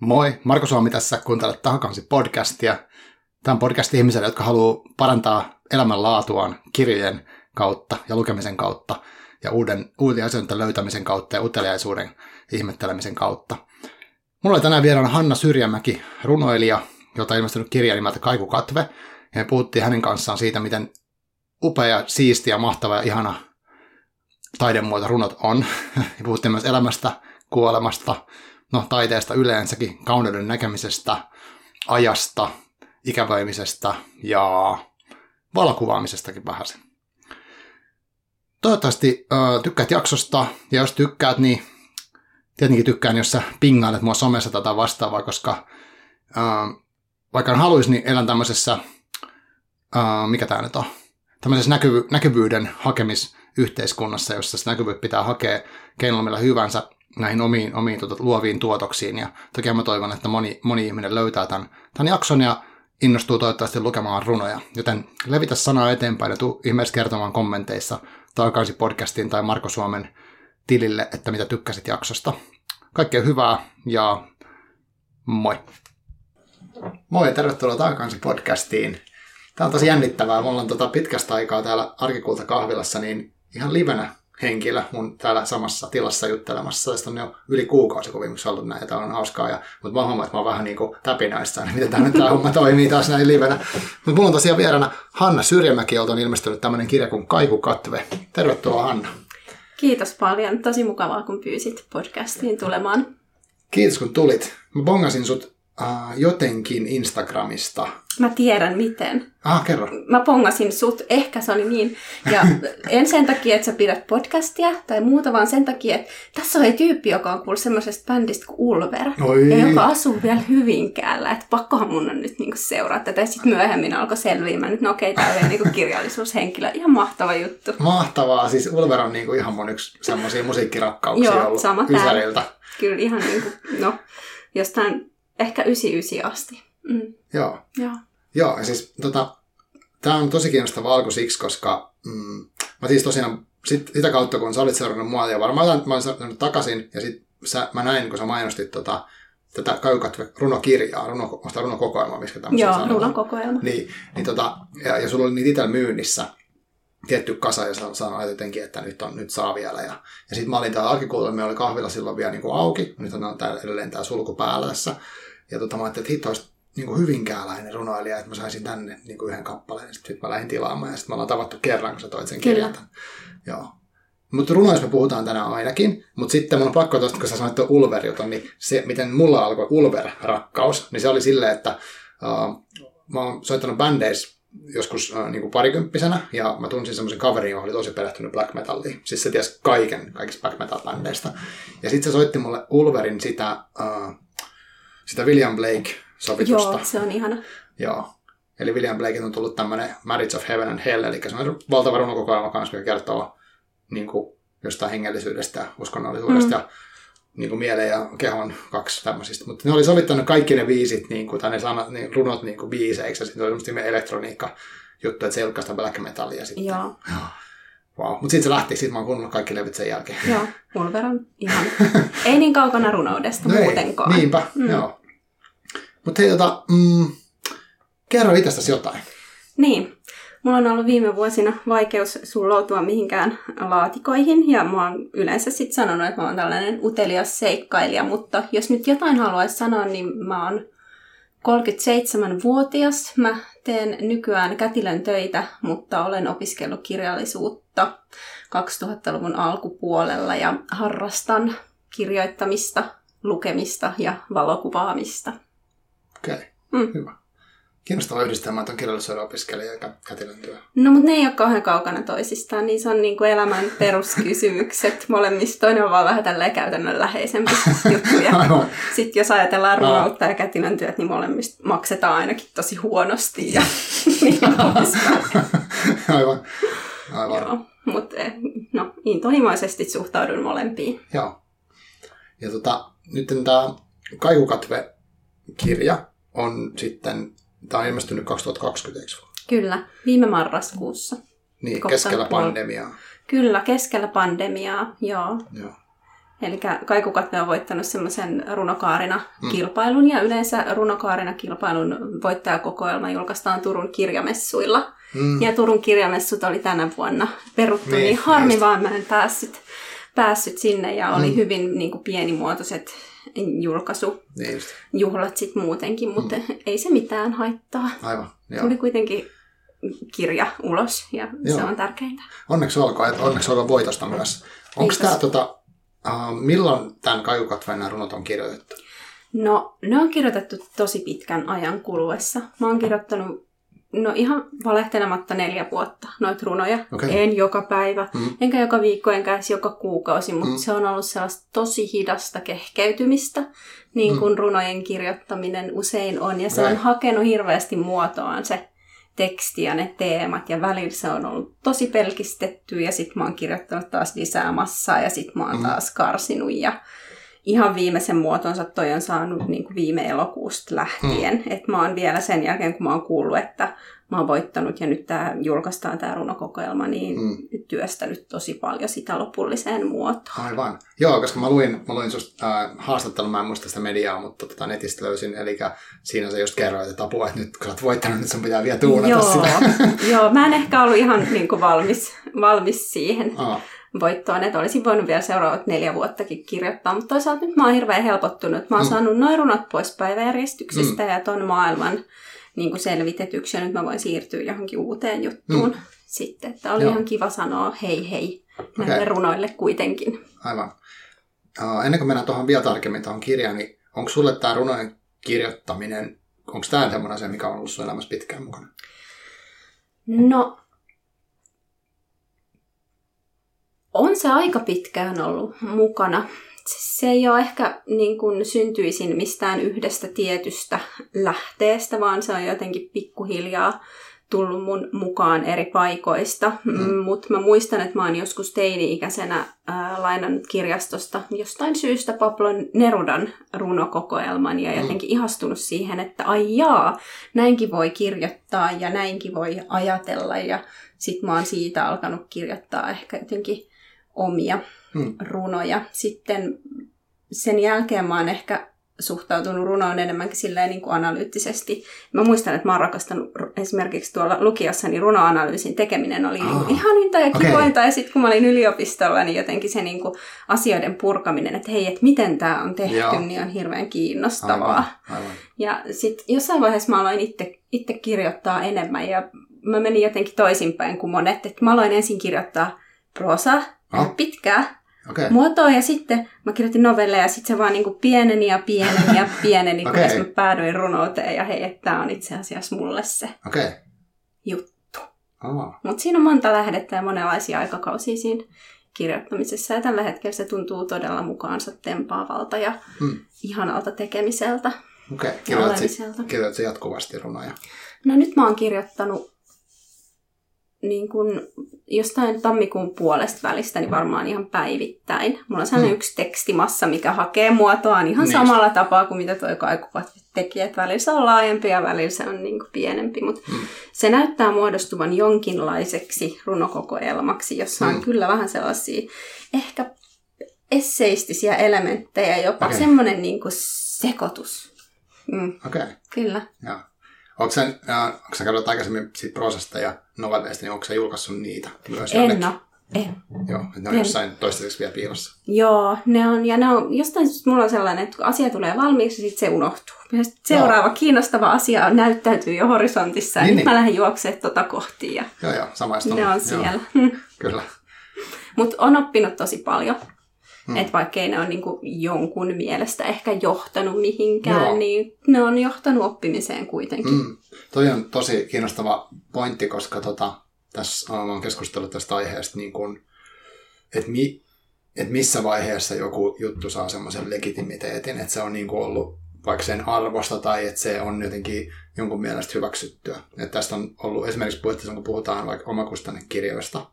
Moi, Marko Suomi tässä, kuuntelet Tahakansi podcastia. Tämä on podcast ihmisille, jotka haluaa parantaa elämänlaatuaan kirjojen kautta ja lukemisen kautta ja uuden, uuden asioiden löytämisen kautta ja uteliaisuuden ihmettelemisen kautta. Mulla oli tänään vieraana Hanna Syrjämäki, runoilija, jota on ilmestynyt kirja nimeltä Kaikukatve. Ja me puhuttiin hänen kanssaan siitä, miten upea, siistiä, mahtava ja ihana taidemuoto runot on. Ja puhuttiin myös elämästä, kuolemasta, no taiteesta yleensäkin, kauneuden näkemisestä, ajasta, ikävoimisesta ja valokuvaamisestakin vähän. Toivottavasti äh, tykkäät jaksosta, ja jos tykkäät, niin tietenkin tykkään, jos sä pingailet mua somessa tätä vastaavaa, koska äh, vaikka en haluaisi, niin elän tämmöisessä, äh, mikä tämä nyt on, tämmöisessä näkyvy- näkyvyyden hakemisyhteiskunnassa, jossa sitä näkyvyyttä pitää hakea keinolla millä hyvänsä näihin omiin, omiin tuota, luoviin tuotoksiin. Ja toki mä toivon, että moni, moni ihminen löytää tämän, tämän jakson ja innostuu toivottavasti lukemaan runoja. Joten levitä sanaa eteenpäin ja tuu ihmeessä kertomaan kommenteissa takaisin podcastiin tai Marko Suomen tilille, että mitä tykkäsit jaksosta. Kaikkea hyvää ja moi! Moi ja tervetuloa takaisin podcastiin. Tämä on tosi jännittävää. Mulla on tota pitkästä aikaa täällä Arkikulta kahvilassa niin ihan livenä henkilö mun täällä samassa tilassa juttelemassa. Tästä on jo yli kuukausi, kun viimeksi ollut näin, ja on hauskaa. Ja, mutta mä huomaan, että mä oon vähän niin kuin niin miten tämä tämä homma toimii taas näin livenä. Mutta mulla on tosiaan vieraana Hanna Syrjämäki, jolta on ilmestynyt tämmöinen kirja kuin Kaikukatve. Tervetuloa Hanna. Kiitos paljon. Tosi mukavaa, kun pyysit podcastiin tulemaan. Kiitos, kun tulit. Mä bongasin sut uh, jotenkin Instagramista. Mä tiedän miten. Ah, kerro. Mä pongasin sut, ehkä se oli niin. Ja en sen takia, että sä pidät podcastia tai muuta, vaan sen takia, että tässä on tyyppi, joka on kuullut semmoisesta bändistä kuin Ulver. Oi. Ja joka asuu vielä Hyvinkäällä. Että pakkohan mun on nyt niinku seuraa tätä. Ja sitten myöhemmin alkoi selviämään, että no okei, tää on niinku kirjallisuushenkilö. Ihan mahtava juttu. Mahtavaa. Siis Ulver on niinku ihan mun yksi semmoisia musiikkirakkauksia Joo, ollut sama. Ysäriltä. Kyllä ihan niinku, no, jostain ehkä 99 asti. Mm. Joo. Joo. Joo, ja siis tota, tämä on tosi kiinnostava alku siksi, koska mm, mä siis tosiaan sit, sitä kautta, kun sä olit seurannut mua, ja varmaan mä olin seurannut takaisin, ja sit sä, mä näin, kun sä mainostit tota, tätä Kaikukatve runokirjaa, runo, sitä runokokoelmaa, missä tämmöisiä Joo, sanotaan. runokokoelma. Niin, niin tota, ja, ja sulla oli niitä itsellä myynnissä tietty kasa ja sä sanoit jotenkin, että nyt, on, nyt saa vielä. Ja, ja sitten mä olin täällä arkikuulla, me oli kahvilla silloin vielä niin kuin auki, nyt on täällä edelleen tää sulku päällä tässä. Ja tota, mä ajattelin, että hitto olisi niin kuin hyvinkääläinen runoilija, että mä saisin tänne niin kuin yhden kappaleen. Sitten sit mä lähdin tilaamaan ja sitten me ollaan tavattu kerran, kun sä toit sen kirjan. Joo. Mutta runoissa me puhutaan tänään ainakin, mutta sitten mun on pakko tuosta, kun sä sanoit tuon ulver jutun, niin se, miten mulla alkoi Ulver-rakkaus, niin se oli silleen, että uh, mä oon soittanut bändeissä joskus uh, niin kuin parikymppisenä, ja mä tunsin semmoisen kaverin, joka oli tosi perehtynyt black metalliin. Siis se tiesi kaiken kaikista black metal-bändeistä. Ja sitten se soitti mulle Ulverin sitä, uh, sitä William Blake-sovitusta. Joo, se on ihana. Joo. Eli William Blake on tullut tämmöinen Marriage of Heaven and Hell, eli se on valtava runokokoelma kanssa, mikä kertoo niin kuin, jostain hengellisyydestä ja uskonnollisuudesta mm. ja niin kuin mielen ja kehon kaksi tämmöisistä. Mutta ne oli sovittanut kaikki ne biisit, niin kuin, tai ne sanat, niin, runot niin kuin biiseiksi, ja sitten oli semmoista elektroniikka juttu, että se ei ollutkaan sitä black metallia sitten. Joo, Wow. Mutta sitten se lähti, sitten mä oon kuunnellut kaikki levyt sen jälkeen. joo. Ulver on ihan... Ei niin kaukana runoudesta No ei, muutenkaan. Niinpä, mm. Mm. joo. Mutta hei, tota, mm, kerro itsestäsi jotain. Niin. Mulla on ollut viime vuosina vaikeus sulloutua mihinkään laatikoihin, ja mä oon yleensä sitten sanonut, että mä oon tällainen utelias seikkailija, mutta jos nyt jotain haluaisi sanoa, niin mä oon 37-vuotias. Mä teen nykyään kätilön töitä, mutta olen opiskellut kirjallisuutta 2000-luvun alkupuolella ja harrastan kirjoittamista, lukemista ja valokuvaamista. Okei, okay. Mm. hyvä. Kiinnostava yhdistelmä, että on kirjallisuuden opiskelija ja kä- kätilön työ. No, mutta ne ei ole kauhean kaukana toisistaan, niin se on niin kuin elämän peruskysymykset. Molemmista toinen on vaan vähän tälleen käytännönläheisempi juttuja. Sitten jos ajatellaan runoutta ja kätilön työt, niin molemmista maksetaan ainakin tosi huonosti. Ja niin. Aivan. Aivan. Joo, mutta no, intohimoisesti suhtaudun molempiin. Joo. Ja tota, nyt tämä Kaikukatve-kirja on sitten, tämä on ilmestynyt 2020, eikö? Kyllä, viime marraskuussa. Niin, Kohta keskellä puol- pandemiaa. Kyllä, keskellä pandemiaa, joo. Joo. Eli Kaikukatte on voittanut semmoisen runokaarina-kilpailun, mm. ja yleensä runokaarina-kilpailun voittajakokoelma julkaistaan Turun kirjamessuilla. Mm. Ja Turun kirjamessut oli tänä vuonna peruttu, niin, niin harmi just. vaan mä en päässyt, päässyt sinne, ja oli mm. hyvin niin kuin, pienimuotoiset julkaisujuhlat niin sitten muutenkin, mutta mm. ei se mitään haittaa. Aivan, joo. Tuli kuitenkin kirja ulos, ja joo. se on tärkeintä. Onneksi olkoon, että onneksi olkoon voitosta myös. Onko tämä tota, Uh, milloin tämän Kajukatvainen runot on kirjoitettu? No, ne on kirjoitettu tosi pitkän ajan kuluessa. Mä oon kirjoittanut, no ihan valehtelematta neljä vuotta noita runoja. Okay. En joka päivä, mm. enkä joka viikko, enkä edes joka kuukausi, mutta mm. se on ollut sellaista tosi hidasta kehkeytymistä, niin kuin mm. runojen kirjoittaminen usein on. Ja se okay. on hakenut hirveästi muotoaan se teksti ja ne teemat ja välillä se on ollut tosi pelkistetty ja sitten mä oon kirjoittanut taas lisää massaa ja sitten mä oon mm. taas karsinut ja ihan viimeisen muotonsa toi on saanut niin kuin viime elokuusta lähtien. Mm. Että mä oon vielä sen jälkeen, kun mä oon kuullut, että mä oon voittanut ja nyt tää, julkaistaan tämä runokokoelma, niin mm. työstänyt tosi paljon sitä lopulliseen muotoon. Aivan. Joo, koska mä luin, mä luin susta äh, haastattelun, mä en muista sitä mediaa, mutta tota, netistä löysin, eli siinä sä just kerroit, että apua, että nyt kun sä oot voittanut, nyt sun pitää vielä tuunata Joo. sitä. Joo, mä en ehkä ollut ihan niin kuin valmis, valmis siihen. Aa voittoon, että olisin voinut vielä seuraavat neljä vuottakin kirjoittaa, mutta toisaalta nyt mä oon hirveän helpottunut. Mä oon mm. saanut noin runot pois päiväjärjestyksestä mm. ja ton maailman niin kuin selvitetyksi ja nyt mä voin siirtyä johonkin uuteen juttuun mm. sitten. Että oli Joo. ihan kiva sanoa hei hei näille okay. runoille kuitenkin. Aivan. Uh, ennen kuin mennään tuohon vielä tarkemmin tuohon kirjaan, niin onko sulle tämä runojen kirjoittaminen, onko tämä sellainen asia, mikä on ollut sun elämässä pitkään mukana? No, on se aika pitkään ollut mukana se ei ole ehkä niin kuin syntyisin mistään yhdestä tietystä lähteestä, vaan se on jotenkin pikkuhiljaa tullut mun mukaan eri paikoista. Mm. Mutta mä muistan, että mä oon joskus teini-ikäisenä ää, lainannut kirjastosta jostain syystä Pablo Nerudan runokokoelman ja mm. jotenkin ihastunut siihen, että ai jaa, näinkin voi kirjoittaa ja näinkin voi ajatella. Ja sit mä oon siitä alkanut kirjoittaa ehkä jotenkin omia hmm. runoja. Sitten sen jälkeen mä oon ehkä suhtautunut runoon enemmänkin silleen niin kuin analyyttisesti. Mä muistan, että mä oon rakastanut esimerkiksi tuolla lukiossa, niin runoanalyysin tekeminen oli oh. ihaninta ja kivointa. Okay. Ja sitten kun mä olin yliopistolla, niin jotenkin se niin kuin asioiden purkaminen, että hei, että miten tämä on tehty, Joo. niin on hirveän kiinnostavaa. Aivan, aivan. Ja sitten jossain vaiheessa mä aloin itse, itse kirjoittaa enemmän ja mä menin jotenkin toisinpäin kuin monet. Että mä aloin ensin kirjoittaa prosa, oh. pitkää okay. muotoa. Ja sitten mä kirjoitin novelleja ja sitten se vaan niinku pieneni ja pieneni ja pieneni, okay. kunnes mä päädyin runouteen. Ja hei, että tämä on itse asiassa mulle se okay. juttu. Oh. Mutta siinä on monta lähdettä ja monenlaisia aikakausia siinä kirjoittamisessa. Ja tällä hetkellä se tuntuu todella mukaansa tempaavalta ja hmm. ihanalta tekemiseltä. Okei, okay. kirjoitatko jatkuvasti runoja? No nyt mä oon kirjoittanut niin kun jostain tammikuun puolesta välistä, niin varmaan ihan päivittäin. Mulla on sellainen mm. yksi tekstimassa, mikä hakee muotoaan ihan niin. samalla tapaa kuin mitä toi kaikuvat teki. Että välillä se on laajempi ja välillä se on niin kuin pienempi. Mutta mm. se näyttää muodostuvan jonkinlaiseksi runokokoelmaksi, jossa on mm. kyllä vähän sellaisia ehkä esseistisiä elementtejä, jopa okay. semmoinen niin kuin sekoitus. Mm. Okei. Okay. Kyllä. Ja. Onko sä, äh, onko sä käynyt aikaisemmin siitä prosesta ja novelleista, niin onko sä julkaissut niitä myös En jonnekin? En. Joo, ne on en. jossain toistaiseksi vielä piilossa. Joo, ne on, ja ne on, jostain mulla on sellainen, että kun asia tulee valmiiksi, sitten se unohtuu. Ja sit seuraava joo. kiinnostava asia näyttäytyy jo horisontissa, ja niin, nyt niin. mä lähden juoksemaan tota kohti. Ja joo, joo, samaista Ne on siellä. Kyllä. Mutta on oppinut tosi paljon. Hmm. Että vaikkei ne ole niin jonkun mielestä ehkä johtanut mihinkään, Joo. niin ne on johtanut oppimiseen kuitenkin. Hmm. Toi on tosi kiinnostava pointti, koska tota, tässä olen keskustellut tästä aiheesta, niin kun, että mi, et missä vaiheessa joku juttu saa semmoisen legitimiteetin, että se on niin ollut vaikka sen arvosta tai että se on jotenkin jonkun mielestä hyväksyttyä. Että tästä on ollut esimerkiksi puhetta, kun puhutaan vaikka omakustannekirjoista,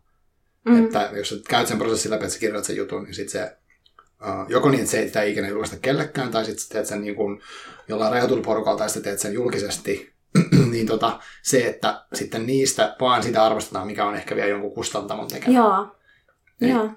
mm. että jos käyt sen prosessin läpi, että sä kirjoitat sen jutun, niin sitten se joko niin, että se ei sitä ikinä julkaista kellekään, tai sitten teet sen niin kuin jollain rajatulla porukalla, tai sitten teet sen julkisesti, niin tota, se, että sitten niistä vaan sitä arvostetaan, mikä on ehkä vielä jonkun kustantamon tekemä. Joo. Joo.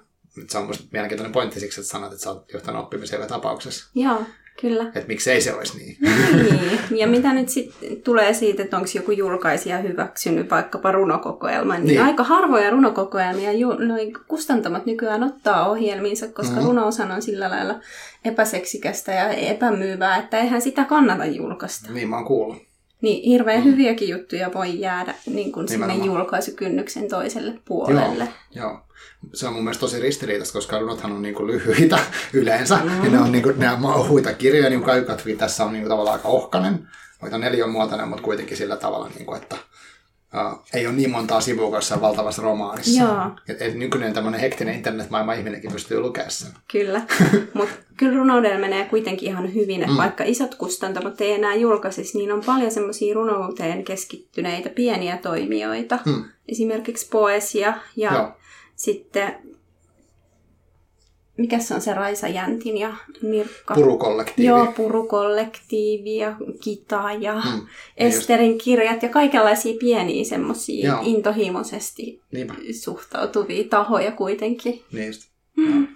se on musta mielenkiintoinen pointti siksi, että sanot, että sä oot johtanut oppimiseen tapauksessa. Joo, kyllä. Että miksei se olisi niin. niin. Ja mitä nyt sitten tulee siitä, että onko joku julkaisija hyväksynyt vaikkapa runokokoelman, niin, niin. aika harvoja runokokoelmia ju, noin kustantamat nykyään ottaa ohjelmiinsa, koska mm-hmm. runoushan on sillä lailla epäseksikästä ja epämyyvää, että eihän sitä kannata julkaista. Niin mä oon kuullut. Niin hirveän mm. hyviäkin juttuja voi jäädä niin kuin sinne julkaisukynnyksen toiselle puolelle. Joo, joo. Se on mun mielestä tosi ristiriitaista, koska runothan on niin kuin lyhyitä yleensä. Mm. Ja ne on, niin kuin, ne on ohuita kirjoja, niin kuin tässä on niin kuin tavallaan aika ohkainen. Vaikka neliönmuotoinen, mutta kuitenkin sillä tavalla, niin kuin, että Uh, ei ole niin montaa sivua kuin valtavassa romaanissa. Joo. Et, et nykyinen tämmöinen hektinen internetmaailma ihminenkin pystyy lukemaan sen. Kyllä, mutta kyllä runoudella menee kuitenkin ihan hyvin, mm. vaikka isot kustantamot ei enää julkaisisi, niin on paljon semmoisia runouteen keskittyneitä pieniä toimijoita. Mm. Esimerkiksi Poesia ja Joo. Sitten mikä se on se Raisa Jäntin ja Mirkka? Purukollektiivi. Joo, Purukollektiivi ja Kita ja mm, Esterin just. kirjat ja kaikenlaisia pieniä semmoisia intohimoisesti Niinpä. suhtautuvia tahoja kuitenkin. Niin just. Mm.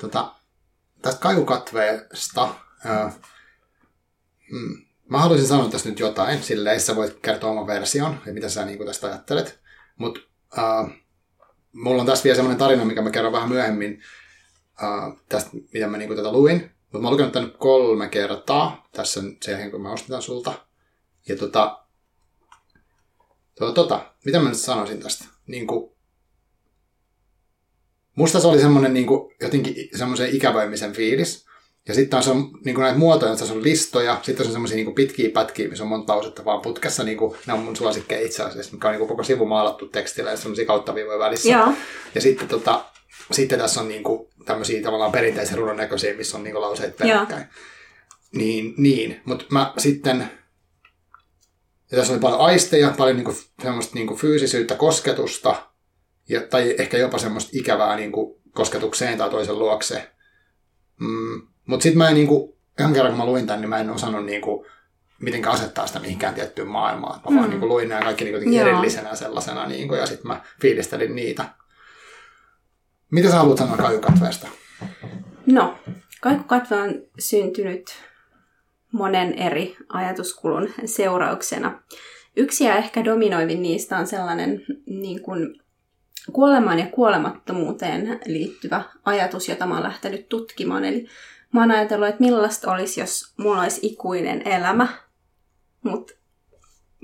Tota, tästä kajukatveesta, äh, mm, mä haluaisin sanoa tästä nyt jotain, silleen sä voit kertoa oman version ja mitä sä niin tästä ajattelet. Mutta äh, mulla on tässä vielä semmoinen tarina, mikä mä kerron vähän myöhemmin, uh, tästä, mitä mä niinku tätä luin. Mutta mä oon lukenut tämän kolme kertaa tässä sen jälkeen, kun mä ostin tämän sulta. Ja tota, tota, tota mitä mä nyt sanoisin tästä? Niinku, musta se oli semmoinen niinku, jotenkin semmoisen ikävöimisen fiilis. Ja sitten on se, niin näitä muotoja, että se on listoja, sitten on semmoisia niin pitkiä pätkiä, missä on monta lausetta vaan putkessa. Niin kuin, ne on mun suosikkeja itse asiassa, mikä on niin koko sivu maalattu tekstillä ja semmoisia kauttaviivoja välissä. Joo. Ja sitten tota, sitten tässä on niinku tämmöisiä tavallaan perinteisen runon näköisiä, missä on niinku lauseet peräkkäin. Niin, niin. mutta mä sitten, ja tässä on paljon aisteja, paljon niinku, semmoista niinku fyysisyyttä, kosketusta, ja, tai ehkä jopa semmoista ikävää niinku kosketukseen tai toisen luokse. Mm, mutta sitten mä en niinku, ihan kerran kun mä luin tämän, niin mä en osannut niinku, miten asettaa sitä mihinkään tiettyyn maailmaan. Mä mm. vaan niin luin nämä kaikki niin erillisenä sellaisena, niin kuin, ja sitten mä fiilistelin niitä. Mitä sä haluat sanoa Kaikukatveesta? No, Kaikukatve on syntynyt monen eri ajatuskulun seurauksena. Yksi ja ehkä dominoivin niistä on sellainen niin kuin kuolemaan ja kuolemattomuuteen liittyvä ajatus, jota mä oon lähtenyt tutkimaan. Eli mä oon ajatellut, että millaista olisi, jos mulla olisi ikuinen elämä, mutta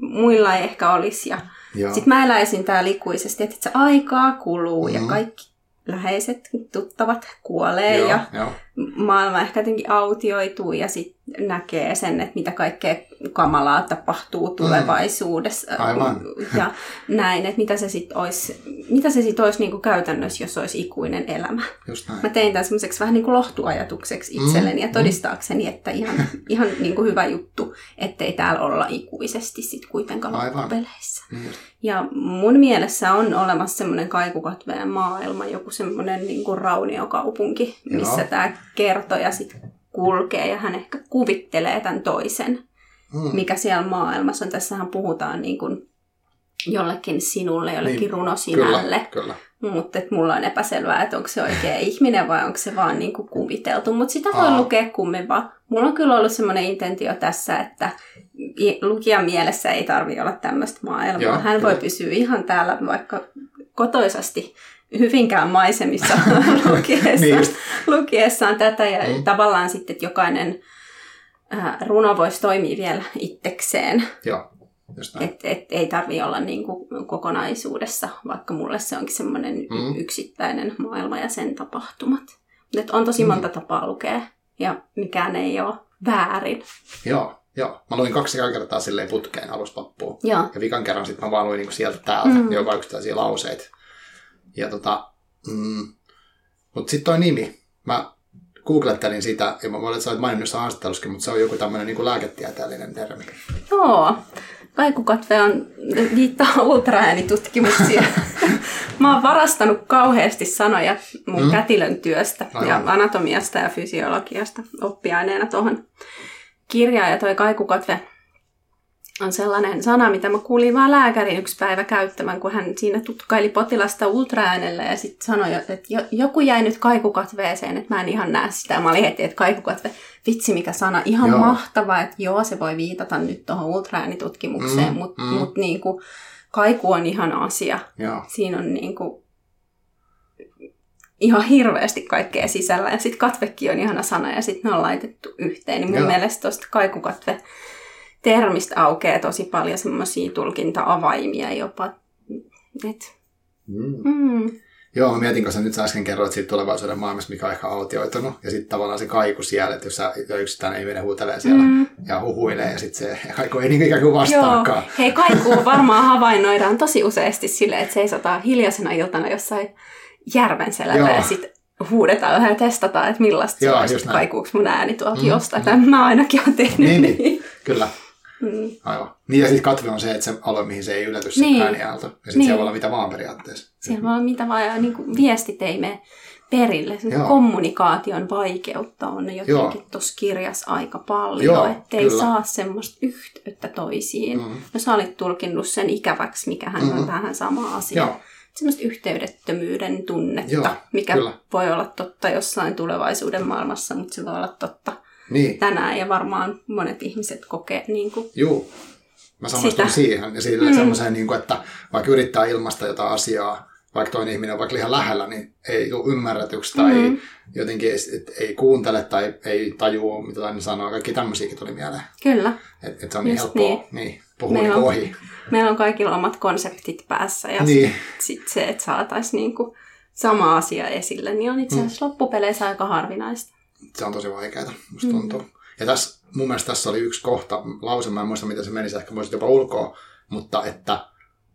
muilla ei ehkä olisi. Ja sitten mä eläisin täällä ikuisesti, että se aikaa kuluu mm-hmm. ja kaikki läheiset, tuttavat kuolee joo, ja joo. maailma ehkä jotenkin autioituu ja sitten näkee sen, että mitä kaikkea kamalaa tapahtuu mm. tulevaisuudessa. Mm. Aivan. Ja näin, että mitä se sitten olisi, mitä se sit olisi niinku käytännössä, jos olisi ikuinen elämä. Just näin. Mä tein tämän semmoiseksi vähän niin kuin lohtuajatukseksi mm. itselleni mm. ja todistaakseni, että ihan, ihan niin kuin hyvä juttu, ettei täällä olla ikuisesti sitten kuitenkaan loppupeleissä. Mm. Ja mun mielessä on olemassa semmoinen kaikukatveen maailma, joku semmoinen niin kuin rauniokaupunki, missä tämä kertoja sitten kulkee ja hän ehkä kuvittelee tämän toisen, mm. mikä siellä maailmassa on. Tässähän puhutaan niin kuin jollekin sinulle, jollekin niin, runosinälle. Kyllä, kyllä. Mutta mulla on epäselvää, että onko se oikea ihminen vai onko se vaan niin kuin kuviteltu. Mutta sitä voi Aa. lukea kummin vaan. Mulla on kyllä ollut semmoinen intentio tässä, että lukijan mielessä ei tarvi olla tämmöistä maailmaa. Joo, Hän kyllä. voi pysyä ihan täällä vaikka kotoisasti Hyvinkään maisemissa lukiessa, niin lukiessaan tätä ja mm. tavallaan sitten, että jokainen äh, runo voisi toimia vielä itsekseen. Joo. Et, et, ei tarvi olla niin kuin kokonaisuudessa, vaikka mulle se onkin semmoinen mm. yksittäinen maailma ja sen tapahtumat. Et on tosi mm. monta tapaa lukea ja mikään ei ole väärin. Joo, joo. Mä luin kaksi kertaa silleen putkeen alusta loppuun. Joo. Ja vikan kerran sitten mä vaan luin niin sieltä täältä, mm. jopa yksittäisiä lauseita. Ja tota, mm, mutta sitten toi nimi, mä googlettelin sitä, ja mä olen, että sä olet maininnut haastattelussakin, mutta se on joku tämmöinen niin lääketieteellinen termi. Joo, kaikukatve on viittaa ultraäänitutkimuksiin. mä oon varastanut kauheasti sanoja mun mm. kätilön työstä Aivan. ja anatomiasta ja fysiologiasta oppiaineena tuohon kirjaan. Ja toi kaikukatve on sellainen sana, mitä mä kuulin vaan lääkärin yksi päivä käyttämään, kun hän siinä tutkaili potilasta ultraäänellä ja sitten sanoi, että joku jäi nyt kaikukatveeseen, että mä en ihan näe sitä. Mä olin heti, että kaikukatve, vitsi mikä sana, ihan joo. mahtava, että joo, se voi viitata nyt tuohon ultraäänitutkimukseen, mm, mutta mm. mut niinku, kaiku on ihan asia. Joo. Siinä on niinku, ihan hirveästi kaikkea sisällä. Ja sitten katvekin on ihana sana ja sitten ne on laitettu yhteen. Niin mun Joo. mielestä tuosta kaikukatve termistä aukeaa tosi paljon semmoisia tulkinta-avaimia jopa. Et, mm. Mm. Joo, mä mietin, kun sä nyt sä äsken kerroit siitä tulevaisuuden maailmasta, mikä on ehkä autioitunut, ja sitten tavallaan se kaiku siellä, että jos sä yksittäinen ihminen huutelee siellä mm. ja huhuilee, ja sitten se kaiku ei niin ikään kuin vastaakaan. Joo. Hei, kaiku varmaan havainnoidaan tosi useasti silleen, että seisotaan hiljaisena iltana jossain järven selällä, ja sitten huudetaan vähän ja testataan, että millaista Joo, se on, kaikuuko mun ääni tuolta mm, jostain. Mm. Mä ainakin olen tehnyt niin. niin. niin. Kyllä. Mm. Aivan. Niin ja sitten katve on se, että se alue, mihin se ei ylety se niin. ääniaalto. Ja sitten niin. siellä voi olla mitä vaan periaatteessa. Siellä voi olla mitä vaan, ja niin kuin viestit ei mene perille. Se kommunikaation vaikeutta on jotenkin tuossa kirjassa aika paljon, ettei kyllä. saa semmoista yhteyttä toisiin. Mm. No sä olit tulkinnut sen ikäväksi, mikä hän mm. on tähän sama asia. Joo. Semmoista yhteydettömyyden tunnetta, Joo, mikä kyllä. voi olla totta jossain tulevaisuuden maailmassa, mutta se voi olla totta niin. tänään ja varmaan monet ihmiset kokee niin kuin Joo. Mä samastun sitä. siihen ja sille mm. semmoiseen, niin kuin, että vaikka yrittää ilmaista jotain asiaa, vaikka toinen ihminen on vaikka ihan lähellä, niin ei tule ymmärretyksi tai mm. jotenkin ei, ei kuuntele tai ei tajua, mitä toinen sanoo. Kaikki tämmöisiäkin tuli mieleen. Kyllä. Että et se on niin helppoa niin. Niin, puhua meillä on, ohi. Meillä on kaikilla omat konseptit päässä ja niin. sitten sit se, että saataisiin niinku sama asia esille, niin on itse asiassa mm. loppupeleissä aika harvinaista se on tosi vaikeaa, musta mm. tuntuu. Ja tässä, mun mielestä tässä oli yksi kohta, lause, mä en muista miten se meni, se ehkä voisi jopa ulkoa, mutta että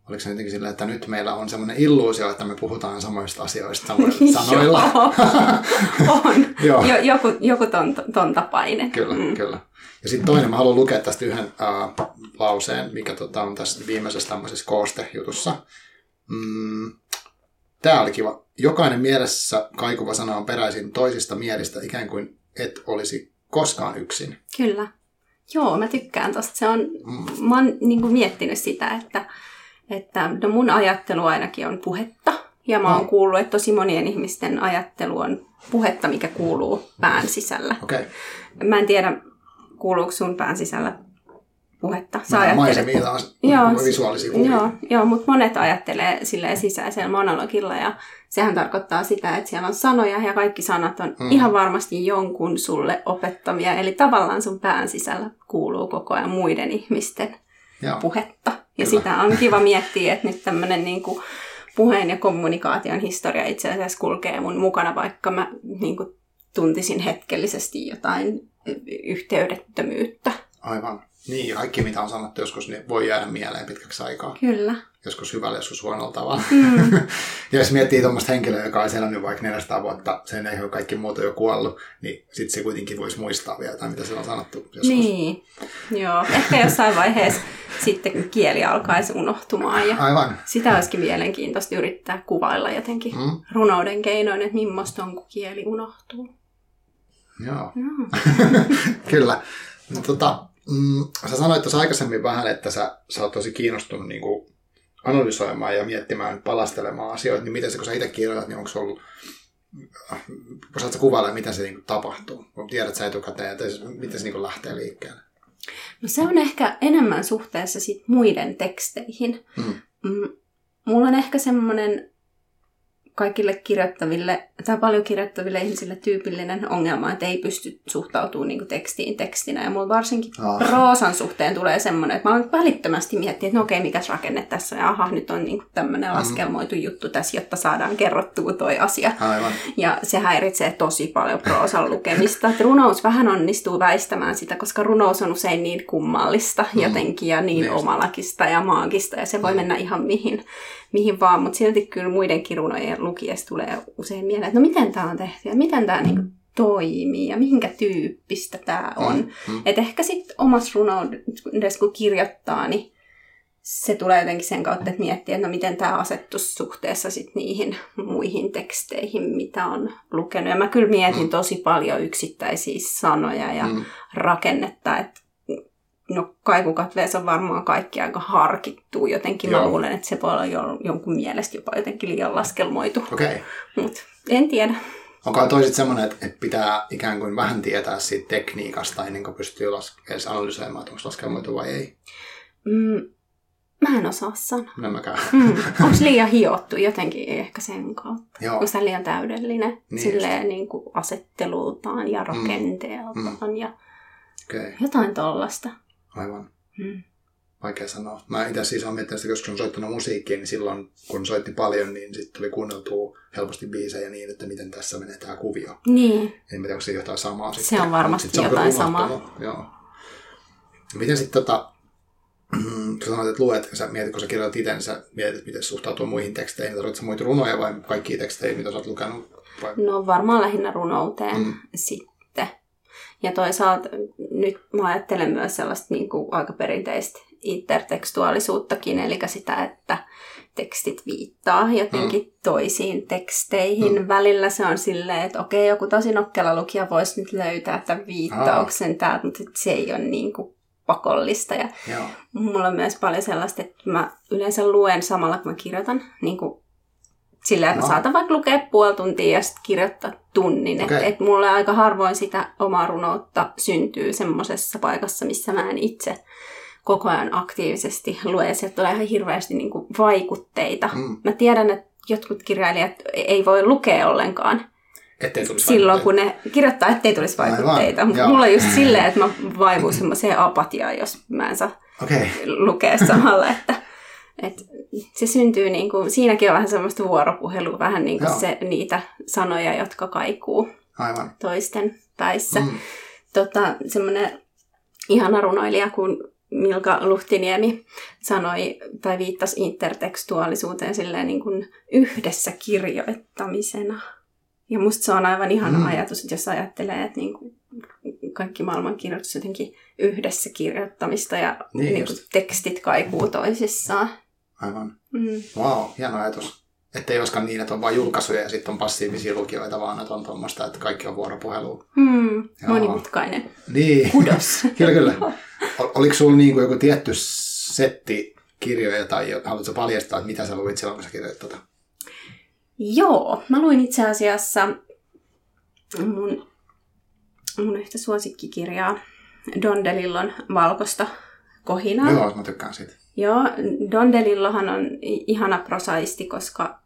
oliko se jotenkin silleen, että nyt meillä on semmoinen illuusio, että me puhutaan samoista asioista samoilla sanoilla. on. Joo. Jo, joku, joku ton, ton tapainen. Kyllä, mm. kyllä. Ja sitten toinen, mä haluan lukea tästä yhden äh, lauseen, mikä tota, on tässä viimeisessä tämmöisessä koostejutussa. Mm, Tämä oli kiva. Jokainen mielessä kaikuva sana on peräisin toisista mielistä, ikään kuin et olisi koskaan yksin. Kyllä. Joo, mä tykkään tosta. Se on, mm. mä oon niin kuin miettinyt sitä, että, että no mun ajattelu ainakin on puhetta. Ja mä oon no. kuullut, että tosi monien ihmisten ajattelu on puhetta, mikä kuuluu pään sisällä. Okay. Mä en tiedä, kuuluuko sun pään sisällä puhetta. Sä ajattelet... Maisemia taas, joo, visuaalisia kuvia. Joo, joo, mutta monet ajattelee silleen sisäisellä monologilla ja sehän tarkoittaa sitä, että siellä on sanoja ja kaikki sanat on mm. ihan varmasti jonkun sulle opettamia. Eli tavallaan sun pään sisällä kuuluu koko ajan muiden ihmisten joo. puhetta. Ja Kyllä. sitä on kiva miettiä, että nyt tämmöinen niin kuin puheen ja kommunikaation historia itse asiassa kulkee mun mukana, vaikka mä niin kuin tuntisin hetkellisesti jotain yhteydettömyyttä. Aivan. Niin, kaikki mitä on sanottu joskus, niin voi jäädä mieleen pitkäksi aikaa. Kyllä. Joskus hyvällä, joskus huonolla tavalla. Mm. ja jos miettii tuommoista henkilöä, joka on elänyt vaikka 400 vuotta, sen ei ole kaikki muuta jo kuollut, niin sitten se kuitenkin voisi muistaa vielä jotain, mitä se on sanottu joskus. Niin, joo. Ehkä jossain vaiheessa sitten kun kieli alkaisi unohtumaan. Ja Aivan. Sitä olisikin mielenkiintoista yrittää kuvailla jotenkin mm. runouden keinoin, että millaista on, kun kieli unohtuu. Joo. joo. Kyllä. No, tota, Mm, sä sanoit tuossa aikaisemmin vähän, että sä, sä oot tosi kiinnostunut niin kuin analysoimaan ja miettimään, palastelemaan asioita, niin miten se, kun sä itse kirjoitat, niin onko se ollut, osaatko kuvailla, miten se niin kuin, tapahtuu? Tiedät sä etukäteen, että miten se niin kuin, lähtee liikkeelle? No se on ehkä enemmän suhteessa sit muiden teksteihin. Hmm. Mm. Mulla on ehkä semmoinen kaikille kirjoittaville, tai paljon kirjoittaville ihmisille tyypillinen ongelma, että ei pysty suhtautumaan niin tekstiin tekstinä. Ja mulla varsinkin oh. proosan suhteen tulee semmoinen, että mä oon välittömästi miettiä, että no okei, mikäs rakenne tässä, ja aha, nyt on niin tämmöinen mm. laskelmoitu juttu tässä, jotta saadaan kerrottua toi asia. Aivan. Ja se häiritsee tosi paljon proosan lukemista. Että runous vähän onnistuu väistämään sitä, koska runous on usein niin kummallista mm. jotenkin, ja niin, niin omalakista ja maagista, ja se voi mm. mennä ihan mihin mihin vaan, mutta silti kyllä muiden kirunojen lukiessa tulee usein mieleen, että no miten tämä on tehty ja miten tämä niinku toimii ja minkä tyyppistä tämä on. Mm, mm. Että ehkä sitten omassa runoudessa, kun kirjoittaa, niin se tulee jotenkin sen kautta, että miettii, että no miten tämä asettu suhteessa sit niihin muihin teksteihin, mitä on lukenut. Ja mä kyllä mietin mm. tosi paljon yksittäisiä sanoja ja mm. rakennetta, että No kaikukatveessa on varmaan kaikki aika harkittu. Jotenkin Joo. mä luulen, että se voi olla jo, jonkun mielestä jopa jotenkin liian laskelmoitu. Okei. Okay. Mutta en tiedä. Onko toisit semmoinen, että, pitää ikään kuin vähän tietää siitä tekniikasta ennen kuin pystyy las- edes analysoimaan, että onko laskelmoitu vai ei? Mm, mä en osaa sanoa. No mäkään. Mm. Onko liian hiottu jotenkin ehkä sen kautta? Joo. Onko se liian täydellinen Niin silleen niin kuin asettelultaan ja rakenteeltaan Mm. ja Okei, okay. jotain tollasta. Aivan. Mm. Vaikea sanoa. Mä itse asiassa olen miettinyt, että joskus on soittanut musiikkia, niin silloin kun soitti paljon, niin sitten tuli kuunneltua helposti biisejä niin, että miten tässä menee tämä kuvio. Niin. En tiedä, onko se jotain samaa Se sitten. on varmasti Sitten se on jotain samaa. Joo. Miten sitten tota, kun sanoit, että luet, sä mietit, kun sä kirjoitat itse, niin sä mietit, miten suhtautuu muihin teksteihin. Tarvitsetko muita runoja vai kaikkia tekstejä, mitä sä oot lukenut? Vai? No varmaan lähinnä runouteen Mm. mm. sitten. Ja toisaalta nyt mä ajattelen myös sellaista niin kuin aika perinteistä intertekstuaalisuuttakin, eli sitä, että tekstit viittaa jotenkin mm. toisiin teksteihin. Mm. Välillä se on silleen, että okei, joku tosi nokkela lukija voisi nyt löytää tämän viittauksen täältä, mutta se ei ole niin kuin pakollista. Ja Joo. Mulla on myös paljon sellaista, että mä yleensä luen samalla, kun mä kirjoitan. Niin kuin sillä, No. mä saatan vaikka lukea puoli tuntia ja sitten kirjoittaa tunnin. Okay. Että et mulle aika harvoin sitä omaa runoutta syntyy semmoisessa paikassa, missä mä en itse koko ajan aktiivisesti lue. Ja sieltä tulee ihan hirveästi niin kuin vaikutteita. Mm. Mä tiedän, että jotkut kirjailijat ei voi lukea ollenkaan Ettei tulisi silloin, kun ne kirjoittaa, ettei tulisi vaikutteita. Mutta mulla on just silleen, että mä vaivun semmoiseen apatiaan, jos mä en saa okay. lukea samalla, että, että se syntyy, niin kuin, siinäkin on vähän semmoista vuoropuhelua, vähän niin kuin Joo. se, niitä sanoja, jotka kaikuu aivan. toisten päissä. Mm. Tota, semmoinen ihana runoilija kuin Milka Luhtiniemi sanoi tai viittasi intertekstuaalisuuteen silleen niin kuin yhdessä kirjoittamisena. Ja musta se on aivan ihana Mm. ajatus, että jos ajattelee, että niin kuin kaikki maailman kirjoitus jotenkin yhdessä kirjoittamista ja Niin niin, kuin tekstit kaikuu toisissaan. Aivan. Mm. Wow, hieno ajatus. Että ei olisikaan niin, että on vain julkaisuja ja sitten on passiivisia lukijoita, vaan että on tuommoista, että kaikki on vuoropuhelua. Mm. Joo. Monimutkainen Niin. kudos. kyllä, kyllä. Ol- Oliko sulla niin joku tietty setti kirjoja tai haluatko paljastaa, että mitä sä luit silloin, kun sä kirjoit tota? Joo, mä luin itse asiassa mun, mun yhtä suosikkikirjaa Don DeLillon Valkosta kohinaa. Joo, mä tykkään siitä. Joo, Don DeLillohan on ihana prosaisti, koska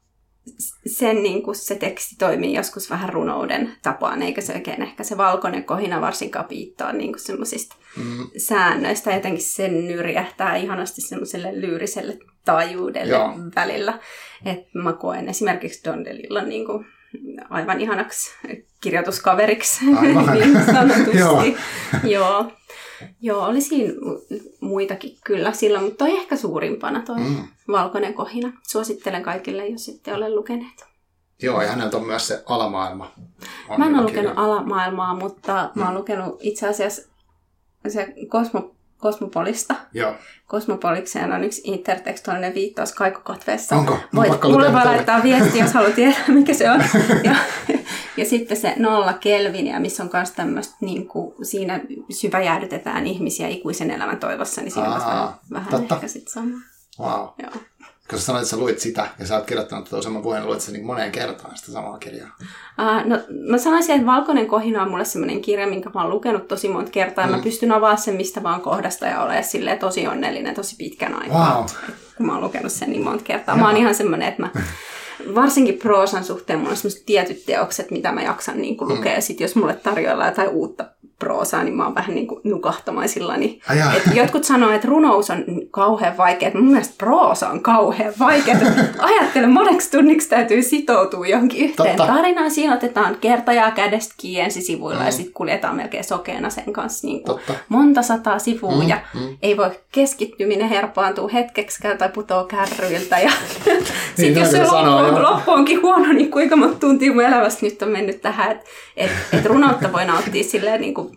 sen niin kuin se teksti toimii joskus vähän runouden tapaan, eikä se oikein ehkä se valkoinen kohina varsinkaan piittaa niin kuin semmoisista Mm, säännöistä. Jotenkin sen nyrjähtää ihanasti semmoiselle lyyriselle taajuudelle Joo. Välillä. Et mä koen esimerkiksi Don DeLillon niin kuin aivan ihanaksi kirjoituskaveriksi, Aivan. niin sanotusti. Joo. Joo. Joo, oli siinä mu- muitakin kyllä silloin, mutta toi ehkä suurimpana toi Mm. mm. Valkoinen kohina. Suosittelen kaikille, jos ette ole lukeneet. Joo, ja häneltä on myös se alamaailma. On Mä en ole lukenut kirja. alamaailmaa, mutta mä oon lukenut itse asiassa se Kosmo, Kosmopolista. Joo, Kosmopolikseen on yksi intertekstuaalinen viittaus kaikukatveessa. Onko? Mun Voit, mulle toi. laittaa viesti, jos haluat tietää, mikä se on. Ja, ja sitten se nolla kelviniä, missä on myös tämmöistä, niin kuin, siinä syväjäädytetään ihmisiä ikuisen elämän toivossa, niin siinä on vähän, vähän totta. ehkä sitten sama. wow. Joo. Kun sä sanoit, että sä luit sitä ja sä oot kirjoittanut tuota saman vuoden, luet sä niin moneen kertaan sitä samaa kirjaa. Uh, no, mä sanoisin, että Valkoinen kohina on mulle semmoinen kirja, minkä mä oon lukenut tosi monta kertaa. Mm. Mä pystyn avaamaan sen mistä vaan kohdasta ja olemaan silleen tosi onnellinen tosi pitkän aikaa. Wow. Kun mä oon lukenut sen niin monta kertaa. Mä oon ihan semmoinen, että mä varsinkin proosan suhteen mulla on tietyt teokset, mitä mä jaksan niin kuin lukea. Ja sit jos mulle tarjoillaan jotain uutta proosaa, niin mä oon vähän niin kuin nukahtamaisilla. Niin Ai jaa. et jotkut sanoo, että runous on kauhean vaikea. Mun mielestä proosa on kauhean vaikea. Ajattele, moneksi tunniksi täytyy sitoutua johonkin yhteen Totta. tarinaan. Siinä otetaan kertajaa kädestä kiinni ensisivuilla Mm. ja sitten kuljetaan melkein sokeena sen kanssa niin kuin Totta. monta sataa sivua. Mm, Ja mm. ei voi keskittyminen herpaantua hetkeksikään tai putoo kärryiltä. Ja Niin, sitten jos se loppu, joo. loppu onkin huono, niin kuinka monta tuntia mun elämästä nyt on mennyt tähän, että et, et runoutta voi nauttia silleen niin kuin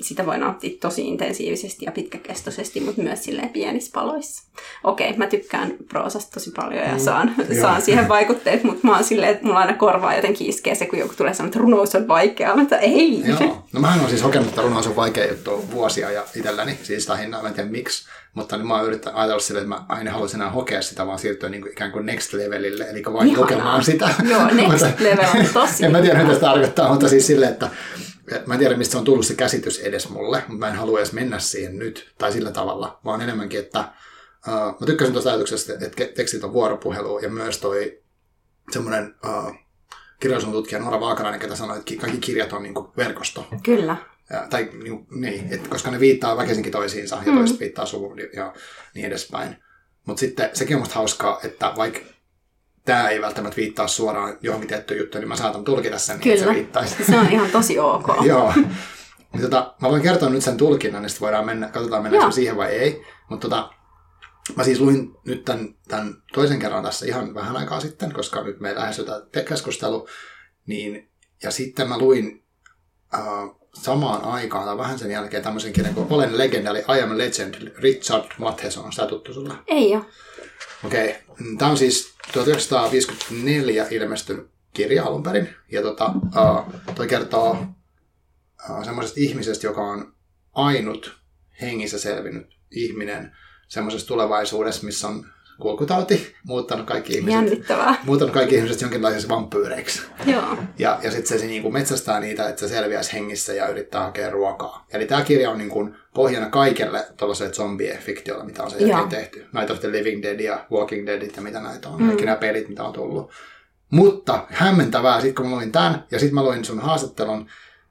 sitä voi nauttia tosi intensiivisesti ja pitkäkestoisesti, mutta myös silleen pienissä paloissa. Okei, mä tykkään proosasta tosi paljon ja saan, mm, saan siihen vaikutteet, mutta mä oon silleen, että mulla aina korvaa jotenkin iskee se, kun joku tulee sanoa, että runous on vaikeaa, mutta ei. Joo, no mä oon siis hokenut, että runous on vaikea juttu vuosia ja itselläni, siis lähinnä, mä en tiedä miksi, mutta niin mä oon yrittänyt ajatella silleen, että mä aina haluaisin enää hokea sitä, vaan siirtyä niin kuin ikään kuin next levelille, eli vain Ihanaa. kokemaan sitä. Joo, next level on tosi En mä tiedä, mitä se tarkoittaa, mutta siis silleen, että mä en tiedä, mistä on tullut se käsitys edes mulle, mutta mä en halua edes mennä siihen nyt tai sillä tavalla, vaan enemmänkin, että uh, mä tykkäsin tuosta ajatuksesta, että tekstit on vuoropuhelu ja myös toi semmoinen uh, kirjallisuuden tutkija Nora Vaakanainen, ketä sanoi, että kaikki kirjat on niin kuin verkosto. Kyllä. Ja, tai niin, niin että koska ne viittaa väkisinkin toisiinsa ja mm. toiset viittaa suun ja niin edespäin. Mutta sitten sekin on musta hauskaa, että vaikka tämä ei välttämättä viittaa suoraan johonkin tiettyyn juttuun, niin mä saatan tulkita sen, Kyllä. niin se viittaisi. se on ihan tosi ok. Joo. Niin tota, mä voin kertoa nyt sen tulkinnan, niin sitten voidaan mennä, katsotaan mennä siihen vai ei. Mutta tota, mä siis luin nyt tämän, tämän, toisen kerran tässä ihan vähän aikaa sitten, koska nyt me lähestytään keskustelu. Niin, ja sitten mä luin äh, samaan aikaan tai vähän sen jälkeen tämmöisen kirjan kuin Olen legenda, eli I am legend, Richard Matheson. On sitä tuttu sulle? Ei ole. Okei. Okay. Tämä on siis 1954 ilmestynyt kirja alun perin. Ja tota, uh, toi kertoo uh, semmoisesta ihmisestä, joka on ainut hengissä selvinnyt ihminen semmoisessa tulevaisuudessa, missä on kulkutauti, muuttanut kaikki ihmiset, Jännittävää. muuttanut kaikki ihmiset jonkinlaisiksi vampyyreiksi. Joo. Ja, ja sitten se, se niin kuin metsästää niitä, että se selviäisi hengissä ja yrittää hakea ruokaa. Eli tämä kirja on niin kuin pohjana kaikelle tuollaiselle zombie-fiktiolle, mitä on sen jälkeen tehty. Night of the Living Dead ja Walking Deadit ja mitä näitä on. Mm. Kaikki nämä pelit, mitä on tullut. Mutta hämmentävää, sitten kun mä luin tämän, ja sitten mä luin sun haastattelun,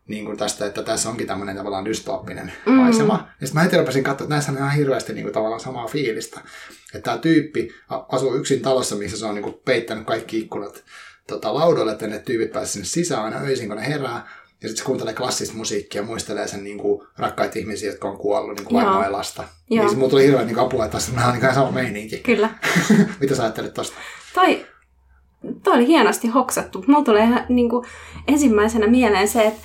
niin kuin tästä, että tässä onkin tämmöinen tavallaan dystooppinen mm. maisema. Ja sitten mä heti rupesin katsoa, että näissä on ihan hirveästi niin kuin, tavallaan samaa fiilistä. Että tämä tyyppi asuu yksin talossa, missä se on niin kuin, peittänyt kaikki ikkunat tota, laudoille, että ne tyypit pääsevät sinne sisään aina öisin, kun ne herää. Ja sitten se kuuntelee klassista musiikkia ja muistelee sen niin kuin, rakkaita ihmisiä, jotka on kuollut niin kuin vaimoa ja lasta. Joo. Niin se mulla tuli hirveän niin apua, että tässä on niin sama meininki. Kyllä. Mitä sä ajattelet tosta? Tai toi oli hienosti hoksattu. Mulla tulee ihan niin kuin, ensimmäisenä mieleen se, että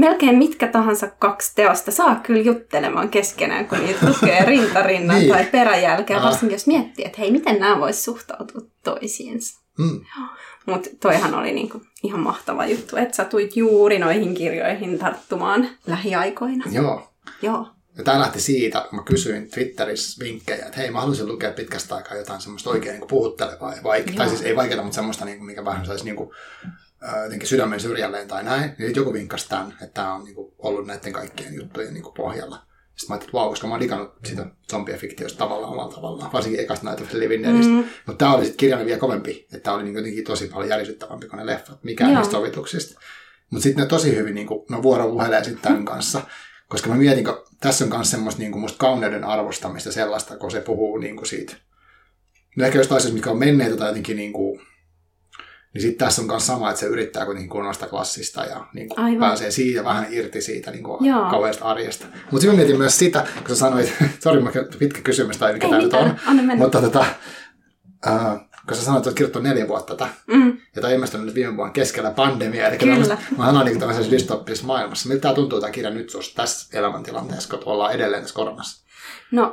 melkein mitkä tahansa kaksi teosta saa kyllä juttelemaan keskenään, kun niitä lukee rintarinnan niin. tai peräjälkeen, ah. varsinkin jos miettii, että hei, miten nämä vois suhtautua toisiinsa. Mm. Mutta toihan oli niinku ihan mahtava juttu, että sä tuit juuri noihin kirjoihin tarttumaan lähiaikoina. Joo. Joo. Ja tämä lähti siitä, kun mä kysyin Twitterissä vinkkejä, että hei, mä haluaisin lukea pitkästä aikaa jotain semmoista oikein niin puhuttelevaa, vaike- tai siis ei vaikeaa, mutta semmoista, niin kuin, mikä vähän saisi niin kuin, jotenkin sydämen syrjälleen tai näin, niin joku vinkkasi tämän, että tämä on niin kuin, ollut näiden kaikkien juttujen niin kuin, pohjalla. Sitten mä ajattelin, että vau, koska mä oon digannut sitä zombie-fiktiosta tavallaan omalla tavallaan, varsinkin ekasta näitä Deadistä. Mm. Mutta tämä oli sitten kirjana vielä kovempi, että tämä oli niin jotenkin tosi paljon järisyttävämpi kuin ne leffat, mikään niistä sovituksista. Mutta sitten ne tosi hyvin niin kuin, no vuoropuhelee sitten tämän kanssa. Koska mä mietin, kun tässä on myös semmoista niin kuin musta kauneuden arvostamista sellaista, kun se puhuu niin kuin siitä. No ehkä jostain asioista, mitkä on menneitä tai jotenkin niin kuin, niin sitten tässä on myös sama, että se yrittää kuitenkin kuunnella klassista ja niin kuin pääsee siitä vähän irti siitä niin kuin kauheasta arjesta. Mutta sitten mietin myös sitä, kun sä sanoit, sori pitkä kysymys tai mikä tämä nyt on, mutta tota, uh, kun sä sanoit, että olet kirjoittanut neljä vuotta tätä, mm. ja tämä on ilmestynyt nyt viime vuonna keskellä pandemiaa, eli Kyllä. mä sanoin niin tämmöisessä dystoppisessa maailmassa. Miltä tämä tuntuu tämä kirja nyt sinusta tässä elämäntilanteessa, kun ollaan edelleen tässä koronassa? No,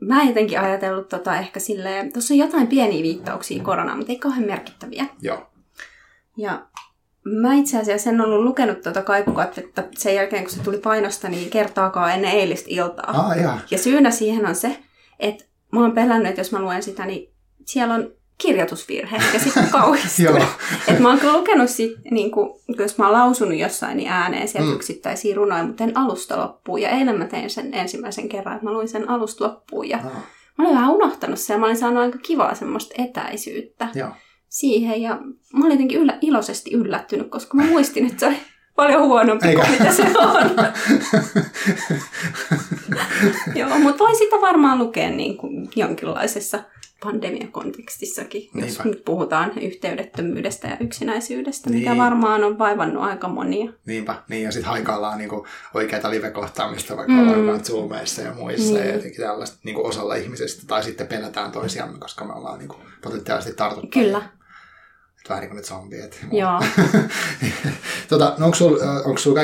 mä en jotenkin ajatellut tota ehkä silleen, tuossa on jotain pieniä viittauksia koronaan, mutta ei kauhean merkittäviä. Joo. Ja mä itse asiassa en ollut lukenut tuota kaikukatsetta sen jälkeen, kun se tuli painosta, niin kertaakaan ennen eilistä iltaa. Ah, ja syynä siihen on se, että mä oon pelännyt, että jos mä luen sitä, niin siellä on kirjoitusvirhe ja sitten kauhistunut. että mä oon kyllä lukenut sit, niin kuin, jos mä oon lausunut jossain niin ääneen sieltä mm. yksittäisiä runoja, mutta en alusta loppuun. Ja eilen mä tein sen ensimmäisen kerran, että mä luin sen alusta loppuun. Ja ah. mä olin vähän unohtanut sen ja mä olin saanut aika kivaa semmoista etäisyyttä Joo. siihen. Ja mä olin jotenkin yllä, iloisesti yllättynyt, koska mä muistin, että se oli paljon huonompi Eikä. kuin mitä se on. Joo, mutta voi sitä varmaan lukea niin kuin jonkinlaisessa pandemiakontekstissakin, Niinpä. jos nyt puhutaan yhteydettömyydestä ja yksinäisyydestä, niin. mikä varmaan on vaivannut aika monia. Niinpä, niin ja sitten haikaillaan niinku oikeita live-kohtaamista, vaikka mm. ollaan Zoomeissa ja muissa niin. ja jotenkin tällaista niinku osalla ihmisistä, tai sitten pelätään toisiamme, koska me ollaan niinku potentiaalisesti tartuttu. Kyllä. Että vähän niin kuin ne zombiet. Joo. tota, no onko sulla onko sul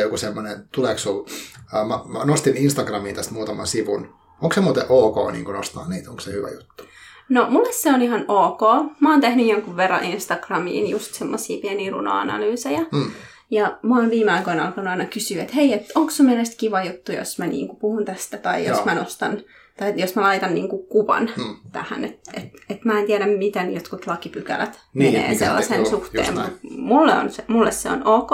joku semmoinen, tuleeko sul, mä, mä, nostin Instagramiin tästä muutaman sivun. Onko se muuten ok niin nostaa niitä? Onko se hyvä juttu? No, mulle se on ihan ok. Mä oon tehnyt jonkun verran Instagramiin just semmosia pieniä runoanalyysejä. Mm. Ja mä oon viime aikoina alkanut aina kysyä, että hei, et onko sun mielestä kiva juttu, jos mä niinku puhun tästä, tai jos Joo. mä nostan, tai jos mä laitan niinku kuvan hmm. tähän. Että et, et mä en tiedä, miten jotkut lakipykälät niin, menee sellaisen te, suhteen. Mulle, on se, mulle se on ok,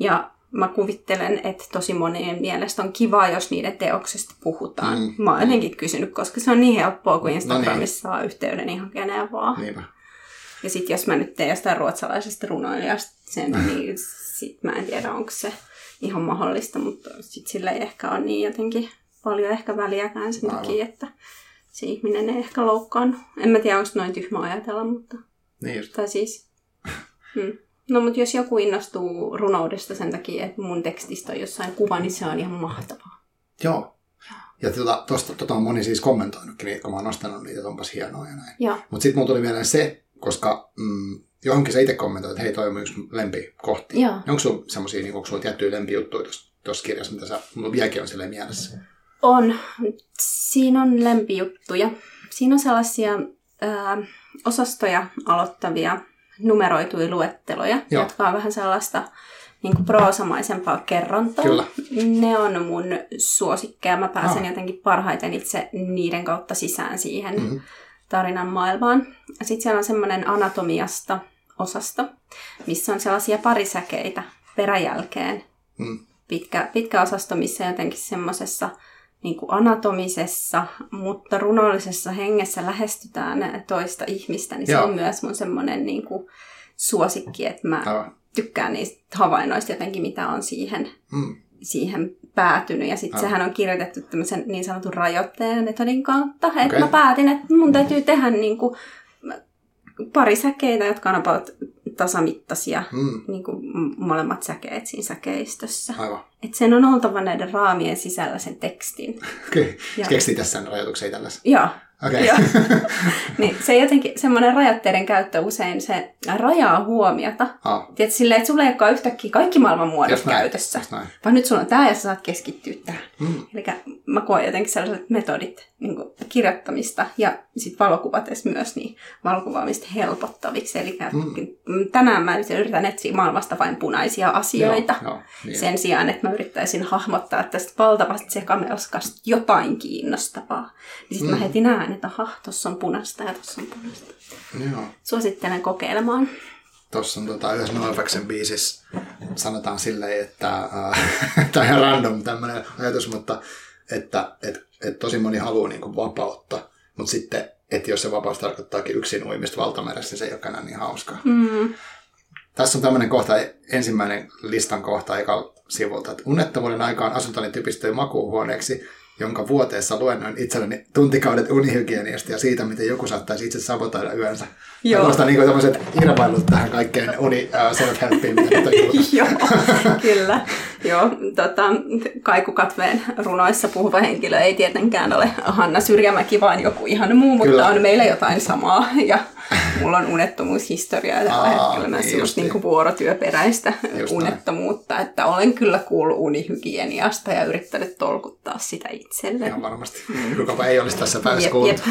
ja mä kuvittelen, että tosi monien mielestä on kiva, jos niiden teoksesta puhutaan. Mm. Mä oon jotenkin kysynyt, koska se on niin helppoa, kun Instagramissa no niin. saa yhteyden ihan keneen vaan. Niinpä. Ja sitten jos mä nyt teen jostain ruotsalaisesta runoilijasta sen, niin sit mä en tiedä, onko se ihan mahdollista, mutta sit sillä ei ehkä ole niin jotenkin paljon ehkä väliäkään sen takia, että se ihminen ei ehkä loukkaan. En mä tiedä, onko noin tyhmä ajatella, mutta... Niin just. Tai siis... Hmm. No, mutta jos joku innostuu runoudesta sen takia, että mun tekstistä on jossain kuva, niin se on ihan mahtavaa. Joo. Ja tuota, tosta, tota on moni siis kommentoinutkin niitä, kun mä oon nostanut niitä, että onpas hienoa ja näin. Mutta sitten mulla tuli mieleen se, koska mm, johonkin sä itse kommentoit, että hei, toi on yksi lempikohti. Joo. Onko sulla semmoisia, niin onko sulla tiettyjä lempijuttuja tuossa kirjassa, mitä sä, mulla vieläkin on silleen mielessä? On. Siinä on lempijuttuja. Siinä on sellaisia ää, osastoja aloittavia numeroituja luetteloja, Joo. jotka on vähän sellaista niin kuin proosamaisempaa kerrontaa. Kyllä. Ne on mun suosikkeja. Mä pääsen ah. jotenkin parhaiten itse niiden kautta sisään siihen mm-hmm. tarinan maailmaan. Sitten siellä on semmoinen anatomiasta osasto, missä on sellaisia parisäkeitä peräjälkeen. Mm. Pitkä, pitkä osasto, missä jotenkin semmoisessa niin kuin anatomisessa, mutta runollisessa hengessä lähestytään toista ihmistä, niin Joo. se on myös mun semmoinen niin kuin suosikki, että mä Aivan. tykkään niistä havainnoista jotenkin, mitä on siihen, mm. siihen päätynyt. Ja sitten sehän on kirjoitettu tämmöisen niin sanotun rajoitteen metodin kautta, okay. että mä päätin, että mun täytyy tehdä niin kuin pari säkeitä, jotka on about tasamittaisia, mm. niin kuin molemmat säkeet siinä säkeistössä. Aivan. Et sen on oltava näiden raamien sisällä sen tekstin. Okei. Okay. Keksii tässä rajoituksia tällaisia? Joo. Okay. Joo. niin se jotenkin, semmoinen rajoitteiden käyttö usein, se rajaa huomiota. Ah. Tiedätkö, silleen, että sulla ei olekaan yhtäkkiä kaikki maailman muodot käytössä. Vaan nyt sulla on tämä ja sä saat keskittyä tähän. Mm. Eli mä koen jotenkin sellaiset metodit niin kirjoittamista ja sitten valokuvat myös niin valokuvaamista helpottaviksi. Eli mm. tänään mä yritän etsiä maailmasta vain punaisia asioita joo, joo, niin. sen sijaan, että mä yrittäisin hahmottaa tästä valtavasta sekamelskasta jotain kiinnostavaa. Niin sitten mm. mä heti näen, että aha, tuossa on punasta ja tuossa on punasta. Joo. Suosittelen kokeilemaan. Tuossa on tota, yhdessä NoFXen biisissä sanotaan silleen, että äh, tämä on ihan random tämmöinen ajatus, mutta että et, et tosi moni haluaa niin vapautta, mutta sitten, että jos se vapaus tarkoittaakin yksin uimista valtameressä, niin se ei olekaan niin hauskaa. Mm. Tässä on tämmöinen kohta, ensimmäinen listan kohta eka sivulta, että unnettomuuden aikaan asuntoni typistyi makuuhuoneeksi, jonka vuoteessa luennoin itselleni tuntikaudet unihygieniasta ja siitä, miten joku saattaisi itse sabotoida yönsä. Joo. Tuosta niin tämmöiset irvailut tähän kaikkeen uni uh, self-helpiin, mitä nyt Joo, kyllä. Joo, tota, Kaikukatveen runoissa puhuva henkilö ei tietenkään ole Hanna Syrjämäki, vaan joku ihan muu, mutta kyllä. on meillä jotain samaa. Ja mulla on unettomuushistoriaa tällä Aa, hetkellä myös niin just niin vuorotyöperäistä just unettomuutta, näin. että olen kyllä kuullut unihygieniasta ja yrittänyt tolkuttaa sitä itselle. Ihan varmasti. Kukapa ei olisi tässä päässä kuullut.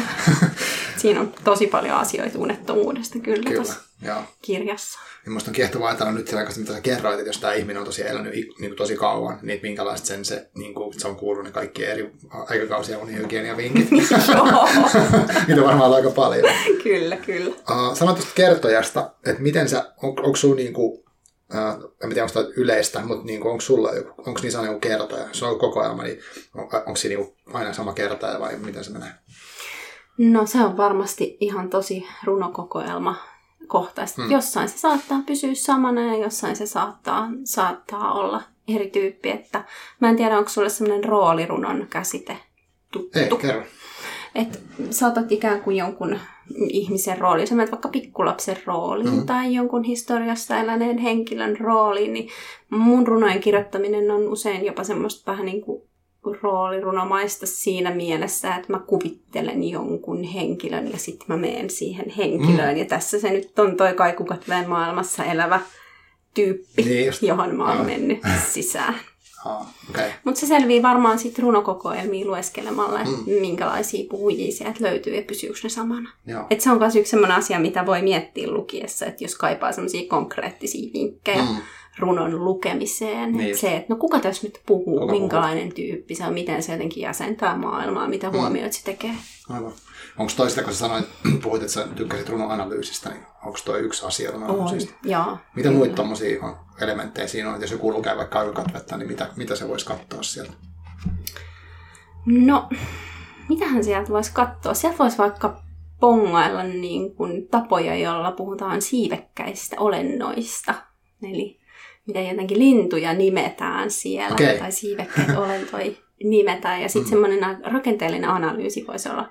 Siinä on tosi paljon asioita unettomuudesta kyllä, kyllä joo. kirjassa. Ja musta on kiehtovaa ajatella nyt sillä mitä sä kerroit, että jos tämä ihminen on tosi elänyt niin kuin tosi kauan, niin minkälaista sen se, niin kuin, se on kuullut ne kaikki eri aikakausia unihygienia vinkit. Niitä varmaan aika paljon. kyllä, kyllä. Uh, sanoit tuosta kertojasta, että miten sä, on, onko sulla niin kuin, uh, en tiedä, onko yleistä, mutta niin kuin, onko sulla onko niin sanoa kertoja? Se on koko ajan, niin on, onko se niin aina sama kertoja vai miten se menee? No se on varmasti ihan tosi runokokoelma kohtaista. Hmm. Jossain se saattaa pysyä samana ja jossain se saattaa, saattaa olla eri tyyppi. Että mä en tiedä, onko sulle sellainen roolirunon käsite tuttu. Ei, kerro. Että saatat ikään kuin jonkun ihmisen rooliin, sä vaikka pikkulapsen rooliin mm. tai jonkun historiassa eläneen henkilön rooliin, niin mun runojen kirjoittaminen on usein jopa semmoista vähän niin kuin roolirunomaista siinä mielessä, että mä kuvittelen jonkun henkilön ja sitten mä menen siihen henkilöön. Mm. Ja tässä se nyt on toi Kaikukatveen maailmassa elävä tyyppi, Niin just. johon mä oon Joo. mennyt sisään. Okay. Mutta se selvii varmaan sitten runokokoelmia lueskelemalla, että mm. minkälaisia puhujia sieltä löytyy ja pysyykö ne samana. Joo. Et se on myös yksi sellainen asia, mitä voi miettiä lukiessa, että jos kaipaa sellaisia konkreettisia vinkkejä Mm. Mm. runon lukemiseen. Niin just. se, että no kuka tässä nyt puhuu, Kuka minkälainen tyyppi se on, miten se jotenkin jäsentää maailmaa, mitä Mm. huomioita se tekee. Aivan. Onko toista, kun sä sanoit, puhuit, että sä tykkäsit runoanalyysistä, niin onko toi yksi asia On, runoanalyysistä? joo. Mitä muita tommosia on elementtejä siinä on, että jos joku lukee vaikka aikakatvetta, niin mitä, mitä se voisi katsoa sieltä? No, mitähän sieltä voisi katsoa? Sieltä voisi vaikka pongailla niin kuin tapoja, joilla puhutaan siivekkäistä olennoista. Eli miten jotenkin lintuja nimetään siellä, Okei. tai siivekkäitä olentoja nimetään. Ja sitten mm. semmoinen rakenteellinen analyysi voisi olla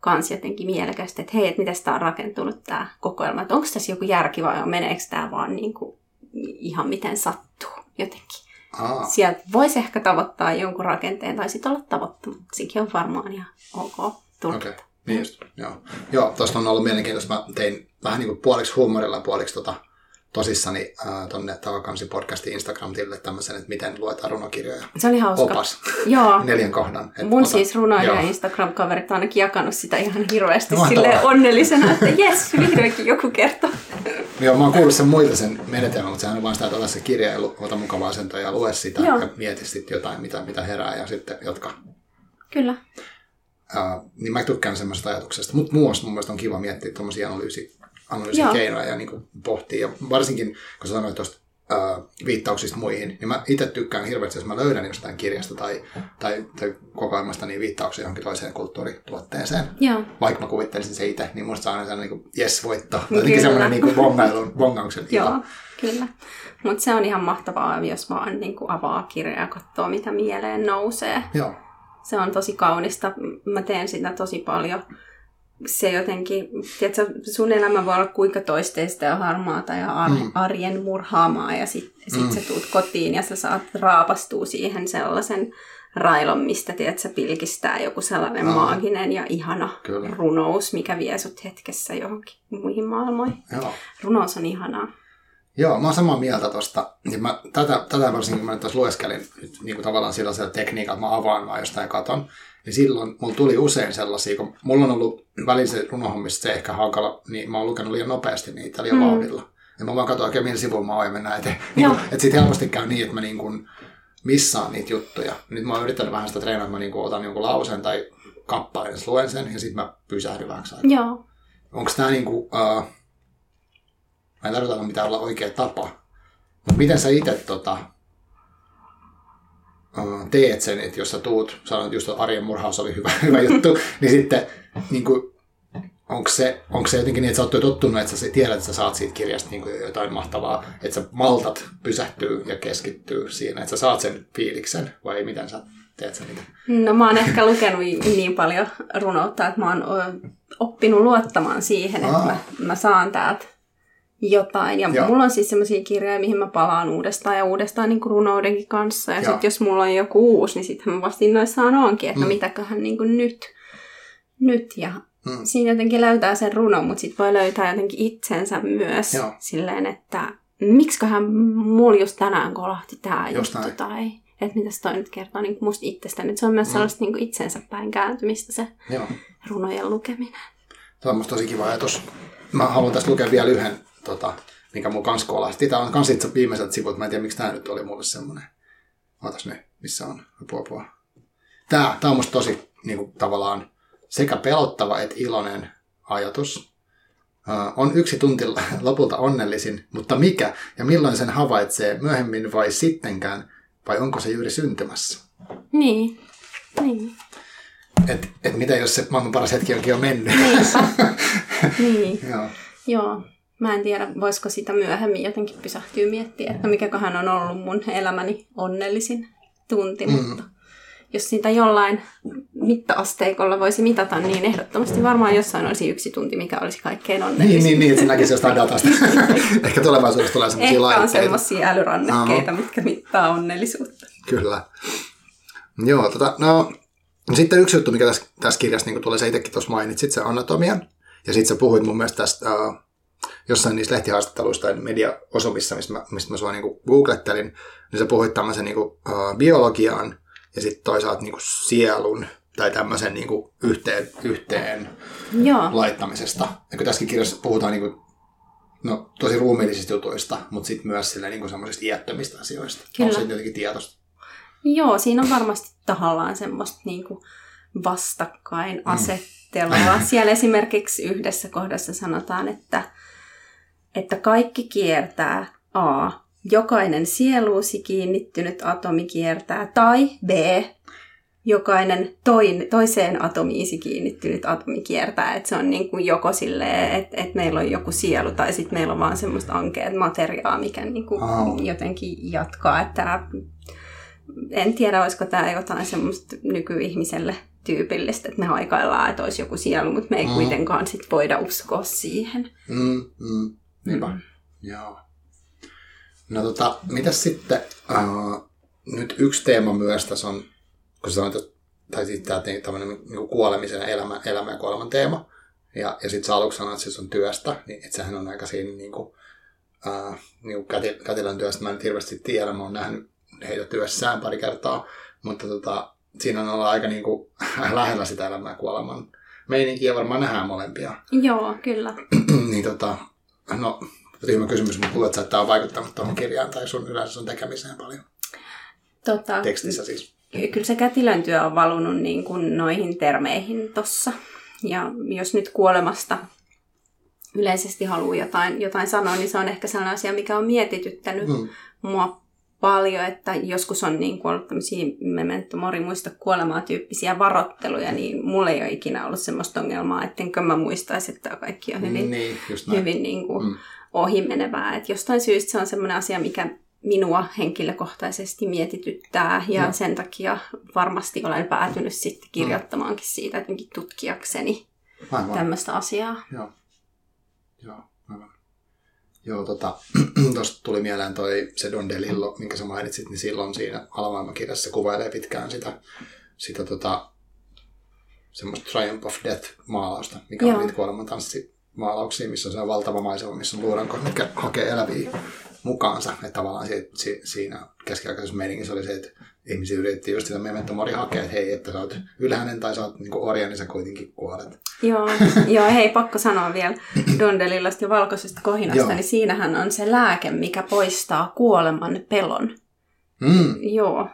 kans jotenkin mielekästä, että hei, että miten tämä on rakentunut tämä kokoelma, että onko tässä joku järki vai meneekö tämä vaan niin kuin ihan miten sattuu jotenkin. Aa, Sieltä voisi ehkä tavoittaa jonkun rakenteen tai sitten olla tavoittamatta. Sekin on varmaan ihan ok tulkita. okei. Okay. Niin just, joo. Joo, tuosta on ollut mielenkiintoista. Mä tein vähän niin kuin puoliksi huumorilla puoliksi tota, tosissani äh, tonne Takakansi podcastin Instagram-tilille tämmöisen, että miten luetaan runokirjoja. Se oli hauska. Opas, Joo. neljän kohdan. Et Mun ota- siis runoilija. Instagram-kaverit on ainakin jakanut sitä ihan hirveästi silleen onnellisena, että jes, vihdoinkin joku kertoo. Joo, mä oon kuullut sen muilta sen menetelmän, mutta sehän on vaan sitä, että ota se kirja ja ota mukava asento ja lue sitä Joo. ja mieti sitten jotain, mitä, mitä herää ja sitten jatka. Kyllä. Uh, niin mä tykkään semmoisesta ajatuksesta. Mutta muun muassa mun mielestä on kiva miettiä tuommoisia analyysi, analyysikeinoja ja niin kuin pohtia. Ja varsinkin, kun sanoit tuosta uh, viittauksista muihin, niin mä itse tykkään hirveästi, jos mä löydän jostain kirjasta tai, tai, tai kokoelmasta niin viittauksia johonkin toiseen kulttuurituotteeseen. Joo. Vaikka mä kuvittelisin se itse, niin musta se on aina sellainen niin yes voitto. Tai jotenkin semmoinen niin bongailun, bongauksen ilo. Joo, kyllä. Mutta se on ihan mahtavaa, jos vaan niin kuin avaa kirjaa ja katsoo, mitä mieleen nousee. Joo. Se on tosi kaunista. Mä teen sitä tosi paljon. Se jotenkin, tiedätkö, sun elämä voi olla kuinka toisteista ja harmaata ja ar- Mm. arjen murhaamaa ja sit, sit Mm. sä tuut kotiin ja sä saat raapastua siihen sellaisen railon, mistä tiedätkö, pilkistää joku sellainen Aa. maaginen ja ihana Kyllä. runous, mikä vie sut hetkessä johonkin muihin maailmoihin. Joo. Runous on ihanaa. Joo, mä oon samaa mieltä tosta. Ja mä, tätä, tätä varsinkin, kun mä nyt tuossa lueskelin nyt, niin kuin tavallaan sellaisella tekniikalla, että mä avaan vaan jostain katon, niin silloin mulla tuli usein sellaisia, kun mulla on ollut välillä se runohommissa se ehkä hankala, niin mä oon lukenut liian nopeasti niitä liian Mm. vauhdilla. Ja mä vaan katson oikein, millä sivulla mä oon ja mennään eteen. Niin kuin, että sit helposti käy niin, että mä niin kuin missaan niitä juttuja. Nyt mä oon yrittänyt vähän sitä treenaa, että mä niin kuin otan jonkun lauseen tai kappaleen, ja luen sen, ja sitten mä pysähdyn aikaa. Joo. Onko tämä niinku, uh, mä en tarkoita mitään olla oikea tapa, mutta miten sä itse tota, teet sen, että jos sä tuut, sanoit just, että arjen murhaus oli hyvä, hyvä juttu, niin sitten niinku, onko se, onko se jotenkin niin, että sä oot jo tottunut, että sä tiedät, että sä saat siitä kirjasta niinku jotain mahtavaa, että sä maltat pysähtyy ja keskittyy siinä, että sä saat sen fiiliksen, vai miten sä teet sen? No mä oon ehkä lukenut niin paljon runoutta, että mä oon oppinut luottamaan siihen, että mä, mä saan täältä jotain. Ja Joo. mulla on siis semmoisia kirjoja, mihin mä palaan uudestaan ja uudestaan niin kuin runoudenkin kanssa. Ja Joo. sitten jos mulla on joku uusi, niin sitten mä vasta innoissaan onkin, että Mm. no mitäköhän niin kuin nyt. Nyt ja Mm. siinä jotenkin löytää sen runon, mutta sitten voi löytää jotenkin itsensä myös Joo. silleen, että miksiköhän mulla just tänään kolahti tämä juttu näin. tai että mitäs toi nyt kertoo niin musta itsestäni. Et se on myös Mm. sellaista niin itsensä päin kääntymistä se Joo. runojen lukeminen. Tämä on musta tosi kiva ajatus. Mä haluan tästä lukea vielä yhden, tota, mikä mun kans kolahti. Tämä on kans itse viimeiseltä sivulta. Mä en tiedä, miksi tämä nyt oli mulle semmoinen. Ootas ne, missä on apua, apua. Tämä, tämä on musta tosi niin kuin, tavallaan sekä pelottava että iloinen ajatus. Uh, on yksi tunti lopulta onnellisin, mutta mikä ja milloin sen havaitsee myöhemmin vai sittenkään, vai onko se juuri syntymässä? Niin. Niin. Et, et mitä jos se maailman paras hetki onkin jo mennyt? Niinpä. niin. Joo. Joo. Mä en tiedä, voisiko sitä myöhemmin jotenkin pysähtyä miettiä, että mikäköhän on ollut mun elämäni onnellisin tunti, Mm. mutta jos sitä jollain mitta-asteikolla voisi mitata, niin ehdottomasti varmaan jossain olisi yksi tunti, mikä olisi kaikkein onnellisin. Niin, niin, niin, että se näkisi jostain datasta. Ehkä tulevaisuudessa tulee sellaisia Ehkä on laitteita. semmoisia älyrannekkeita, mitkä mittaa onnellisuutta. Kyllä. Joo, tota, no, no sitten yksi juttu, mikä tässä, tässä kirjassa niin tulee, sä itsekin tuossa mainitsit, se anatomian. Ja sitten sä puhuit mun mielestä tästä uh, jossain niissä lehtihaastatteluissa tai mediaosumissa, mistä mä, mistä mä sua niin googlettelin, niin sä puhuit tämmöisen niin kuin, uh, biologian ja sitten toisaalta niin kuin sielun tai tämmöisen niin kuin yhteen, yhteen Joo. laittamisesta. Ja kun tässäkin kirjassa puhutaan niin kuin, no, tosi ruumiillisista jutuista, mutta sitten myös sille, niin semmoisista iättömistä asioista. Kyllä. Onko se jotenkin tietoista? Joo, siinä on varmasti tahallaan semmoista niin kuin vastakkainasettelua. Mm. Siellä esimerkiksi yhdessä kohdassa sanotaan, että, että kaikki kiertää A. Jokainen sieluusi kiinnittynyt atomi kiertää, tai B. Jokainen toin, toiseen atomiisi kiinnittynyt atomi kiertää. Että se on niin kuin joko silleen, että, että meillä on joku sielu, tai sitten meillä on vaan semmoista ankeet materiaa, mikä niin kuin Au. jotenkin jatkaa. Että en tiedä, olisiko tämä jotain semmoista nykyihmiselle tyypillistä, että me haikaillaan, että olisi joku sielu, mutta me ei Mm. kuitenkaan sit voida uskoa siihen. Mm, mm, niinpä. Mm. Joo. No tota, mitäs sitten, uh, nyt yksi teema myös tässä on, kun sä sanoit, että- tai sitten tämä tämmöinen niin kuolemisen ja elämä, elämä ja kuoleman teema, ja, ja sitten sä aluksi sanoit, että se on työstä, niin että sehän on aika siinä niin kuin, uh, niin kuin käti, kätilön työstä, mä en hirveästi tiedä, mä oon nähnyt heitä työssään pari kertaa, mutta tota, siinä on olla aika niin kuin, lähellä sitä elämää ja kuoleman meininkiä, varmaan nähdään molempia Joo, kyllä. niin tota, no, tyhmä kysymys, mutta luulet, että tämä on vaikuttanut tuohon kirjaan tai sun yleensä sun tekemiseen paljon Tota, tekstissä siis. kyllä se kätilön työ on valunut niin kuin noihin termeihin tossa. Ja jos nyt kuolemasta yleisesti haluaa jotain, jotain sanoa, niin se on ehkä sellainen asia, mikä on mietityttänyt Mm. mua paljon, että joskus on niin kuin ollut tämmöisiä memento mori muista kuolemaa tyyppisiä varoitteluja, niin mulla ei ole ikinä ollut semmoista ongelmaa, ettenkö mä muistaisi, että tämä kaikki on hyvin, Niin, hyvin niin kuin Mm. ohimenevää. Että jostain syystä se on semmoinen asia, mikä minua henkilökohtaisesti mietityttää ja Joo. sen takia varmasti olen päätynyt sitten kirjoittamaankin siitä jotenkin tutkijakseni Aivan. tämmöistä asiaa. Joo. Joo. Joo, tota, tuosta tuli mieleen toi se Don DeLillo, minkä sä mainitsit, niin silloin siinä alamaailmakirjassa kuvailee pitkään sitä, sitä tota, semmoista Triumph of Death-maalausta, mikä Joo. on niitä kuoleman tanssimaalauksia, missä on se valtava maisema, missä on luuranko, mitkä hakee eläviä mukaansa. Että tavallaan si, si, siinä keskiaikaisessa meiningissä oli se, että ihmisiä yritettiin just sitä memento mori hakea, että hei, että sä oot ylhäinen tai sä oot niinku orja, niin sä kuitenkin kuolet. Joo, joo, hei, pakko sanoa vielä Dondelillasta ja valkoisesta kohinasta, Joo. niin siinähän on se lääke, mikä poistaa kuoleman pelon. Mm. Joo,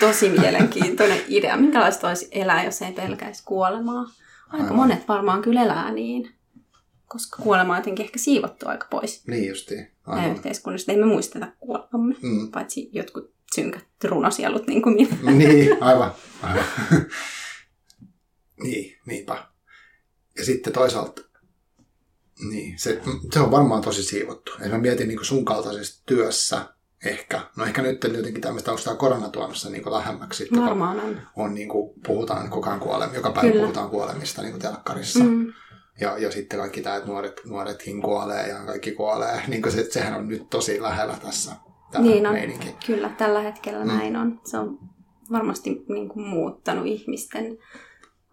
tosi mielenkiintoinen idea. Minkälaista olisi elää, jos ei pelkäisi kuolemaa? Aika Aivan. monet varmaan kyllä elää niin, koska kuolema on jotenkin ehkä siivottu aika pois Niin justiin. Aivan. yhteiskunnasta. Ei me muisteta kuolemamme, Mm. paitsi jotkut synkät runasielut niin kuin minä. niin, aivan. aivan. niin, niinpä. Ja sitten toisaalta, niin, se, se on varmaan tosi siivottu. Ja mä mietin niin sun kaltaisessa työssä ehkä, no ehkä nyt jotenkin tämmöistä onko tämä korona sen niin lähemmäksi, sitten, Varmaan on. on niin kuin, puhutaan koko ajan kuolemista, joka päivä Kyllä. puhutaan kuolemista niin kuin telkkarissa. Mm. Ja, ja sitten kaikki tämä, että nuoret, nuoretkin kuolee ja kaikki kuolee, niin kuin se, sehän on nyt tosi lähellä tässä tämä niin on. meininki. Kyllä, tällä hetkellä Mm. näin on. Se on varmasti niin kuin, muuttanut ihmisten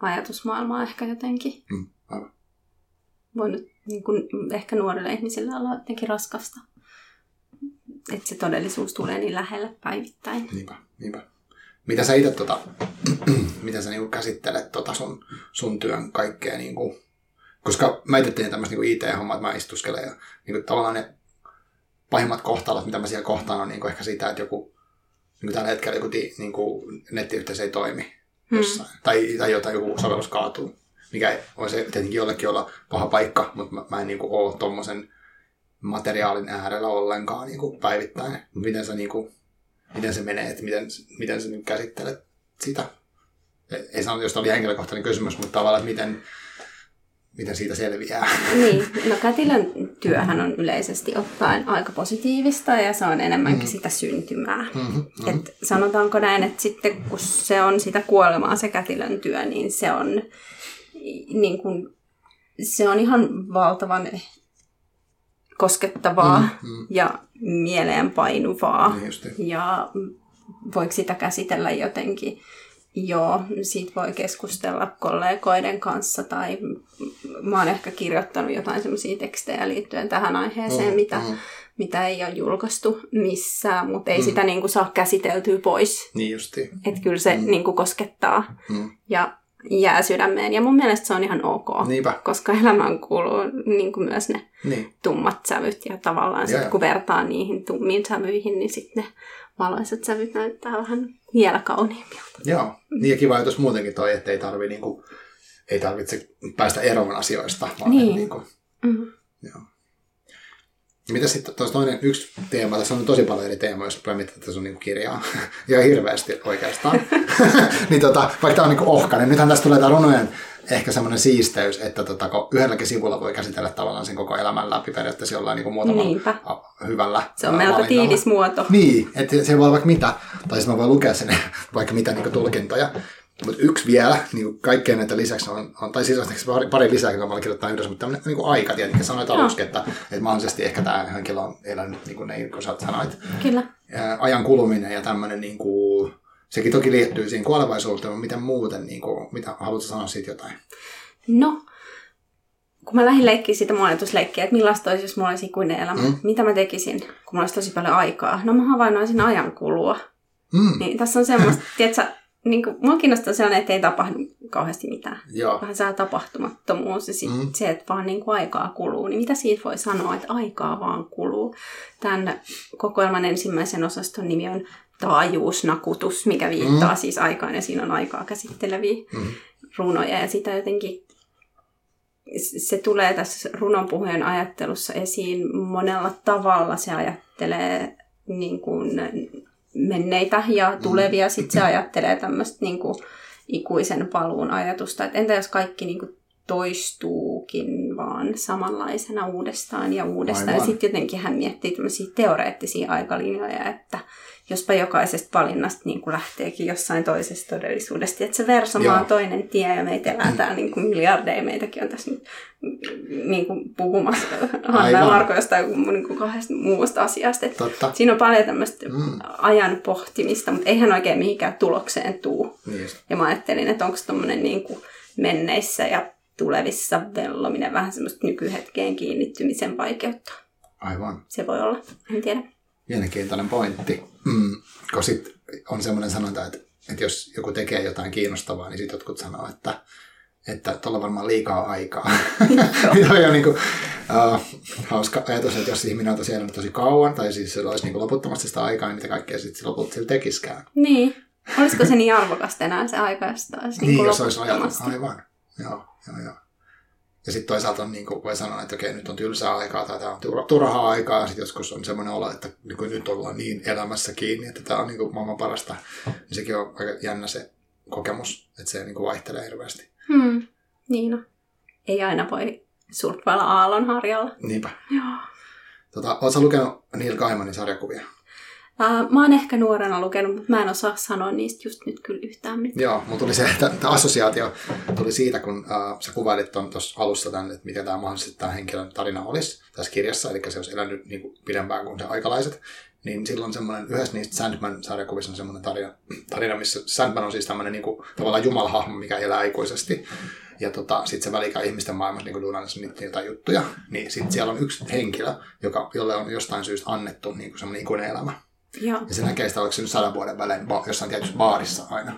ajatusmaailmaa ehkä jotenkin. Mm, aivan. Voinut niin kuin, ehkä nuorille ihmisille olla jotenkin raskasta. Että se todellisuus tulee niin lähelle päivittäin. Niinpä, niinpä. Mitä sä itse tota, mitä sä niinku käsittelet tota sun, sun työn kaikkea niinku, koska mä itse teen tämmöistä niinku IT-hommaa, että mä istuskelen ja niinku tavallaan ne pahimmat kohtalot, mitä mä siellä kohtaan, on niinku ehkä sitä, että joku niinku tällä hetkellä joku ti, niinku nettiyhteys ei toimi Hmm. jossain. Tai, tai jotain, joku sovellus kaatuu, mikä ei- voisi tietenkin jollekin olla paha paikka, mutta mä, mä en niinku ole tommosen materiaalin äärellä ollenkaan niinku päivittäin. Miten sä niinku, miten se menee, että miten, miten sä nyt käsittelet sitä? Ei- Ei sano, jos tämä oli henkilökohtainen kysymys, mutta tavallaan, että miten, miten siitä selviää. Niin, no kätilön työhän on yleisesti ottaen aika positiivista ja se on enemmänkin Mm. sitä syntymää. Mm-hmm. Et sanotaanko näin, että sitten kun se on sitä kuolemaa se kätilön työ, niin se on, niin kuin, se on ihan valtavan koskettavaa Mm, mm. ja mieleenpainuvaa. Niin justi. Ja voiko sitä käsitellä jotenkin Joo, siitä voi keskustella kollegoiden kanssa tai mä oon ehkä kirjoittanut jotain semmoisia tekstejä liittyen tähän aiheeseen, mm, mitä, mm. mitä ei ole julkaistu missään, mutta ei mm. sitä niin kuin saa käsiteltyä pois. Niin justi. Että kyllä se mm. niin kuin koskettaa mm. ja jää sydämeen. Ja mun mielestä se on ihan ok, Niinpä. koska elämään kuuluu niin kuin myös ne niin. tummat sävyt ja tavallaan ja sit, kun vertaa niihin tummiin sävyihin, niin sitten ne valoisat sävyt näyttää vähän vielä kauniimmilta. Joo, niin ja kiva ajatus muutenkin toi, että ei, tarvi, niin kuin, ei tarvitse päästä eroon asioista. Vaan Niin. Niin kuin, Mm-hmm. joo. Mitä sitten, tuossa toinen yksi teema, tässä on tosi paljon eri teemoja, jos rupeaa miettimään sun niin kirjaa, ja hirveästi oikeastaan. niin tota, vaikka tämä on niin ohkainen, nythän tästä tulee tämä runojen ehkä semmoinen siisteys, että tota, kun yhdelläkin sivulla voi käsitellä tavallaan sen koko elämän läpi periaatteessa jollain niin muutamalla Niinpä. hyvällä Se on melko valinnalla. tiivis muoto. Niin, että se voi olla vaikka mitä, tai siis mä voin lukea sen vaikka mitä niin tulkintoja. Mutta yksi vielä, niin kaikkien näitä lisäksi on, on tai siis on pari, pari lisää, mitä mä olen kirjoittanut yhdessä, mutta tämmöinen niin aika tietenkin. Sanoit aluksi, että, että mahdollisesti ehkä tämä henkilö on elänyt niin kuin ne, kun sä sanoit. Kyllä. Ää, ajan kuluminen ja tämmöinen, niin kuin, sekin toki liittyy siihen kuolevaisuuteen, mutta miten muuten, niin kuin, mitä haluatko sanoa siitä jotain? No, kun mä lähdin leikkiä sitä mun ajatusleikkiä, että millaista olisi, jos mulla olisi ikuinen elämä. Mm. Mm. Mitä mä tekisin, kun mulla olisi tosi paljon aikaa? No mä havainnoisin ajan kulua. Mm, Niin tässä on semmoista, tiedätkö, niin kuin, mua kiinnostaa sellainen, että ei tapahdu kauheasti mitään. joo, Vähän saa tapahtumattomuus ja sit Mm. se, että vaan niin kuin aikaa kuluu. Niin mitä siitä voi sanoa, että aikaa vaan kuluu? Tämän kokoelman ensimmäisen osaston nimi on taajuusnakutus, mikä viittaa Mm. mm. siis aikaan ja siinä on aikaa käsitteleviä mm, runoja ja sitä jotenkin se tulee tässä runonpuhujan ajattelussa esiin monella tavalla. Se ajattelee niin kuin menneitä ja tulevia, sitten se ajattelee tämmöistä niin kuin ikuisen paluun ajatusta. Et entä jos kaikki niin kuin toistuukin vaan samanlaisena uudestaan ja uudestaan. Aivan. Ja sitten jotenkin hän miettii tämmöisiä teoreettisia aikalinjoja, että jospa jokaisesta valinnasta niin kuin lähteekin jossain toisesta todellisuudesta. Että se versoma on toinen tie ja meitä elää täällä niin kuin miljardeja. Meitäkin on tässä nyt niin kuin puhumassa Hanna ja. Marko jostain niin kuin kahdesta muusta asiasta. Että totta. Siinä on paljon tämmöistä Mm. ajan pohtimista, mutta eihän oikein mihinkään tulokseen tuu. Niin just. Ja mä ajattelin, että onko tuommoinen niin kuin menneissä ja tulevissa vellominen vähän semmoista nykyhetkeen kiinnittymisen vaikeutta. Aivan. Se voi olla, en tiedä. Mielenkiintoinen pointti. Mm, kun sit on semmoinen sanonta, että, että jos joku tekee jotain kiinnostavaa, niin sitten jotkut sanoo, että että tuolla varmaan liikaa aikaa. Toi on niin kuin, uh, hauska ajatus, että jos ihminen on tosiaan tosi kauan, tai siis sillä olisi niin kuin loputtomasti sitä aikaa, niin mitä kaikkea sitten lopulta sillä tekiskään. Niin. Olisiko se niin arvokasta enää se aika, jos olisi Niin, niin jos olisi ajatus. Aivan. Joo, joo, joo. Ja sitten toisaalta on, niin kuin voi sanoa, että okei, nyt on tylsää aikaa tai tämä on tur- turhaa aikaa. Ja sitten joskus on semmoinen olo, että niin kuin nyt ollaan niin elämässä kiinni, että tämä on niin kuin maailman parasta. Niin sekin on aika jännä se kokemus, että se niin kuin vaihtelee hirveästi. Hmm. Niin no. Ei aina voi surffailla aallonharjalla. Niinpä. Joo. Tota, Oletko lukenut Neil Gaimanin sarjakuvia? Uh, mä oon ehkä nuorena lukenut, mutta mä en osaa sanoa niistä just nyt kyllä yhtään mitään. Joo, mutta tuli se, että tämä assosiaatio tuli siitä, kun uh, sä kuvailit tuossa alussa tämän, että mikä tämä mahdollisesti tämä henkilön tarina olisi tässä kirjassa, eli se olisi elänyt niin kuin pidempään kuin se aikalaiset. Niin silloin semmoinen, yhdessä niistä Sandman-sarjakuvissa on semmoinen tarina, tarina, missä Sandman on siis tämmöinen niin kuin, tavallaan jumalahahmo, mikä elää ikuisesti. Ja tota, sitten se välikaa ihmisten maailmassa niin duunannassa niitä jotain juttuja. Niin sitten siellä on yksi henkilö, joka, jolle on jostain syystä annettu niin kuin semmoinen ikuinen elämä. Joo. Ja se näkee sitä, oliko se nyt sadan vuoden välein jossain tietyssä baarissa aina,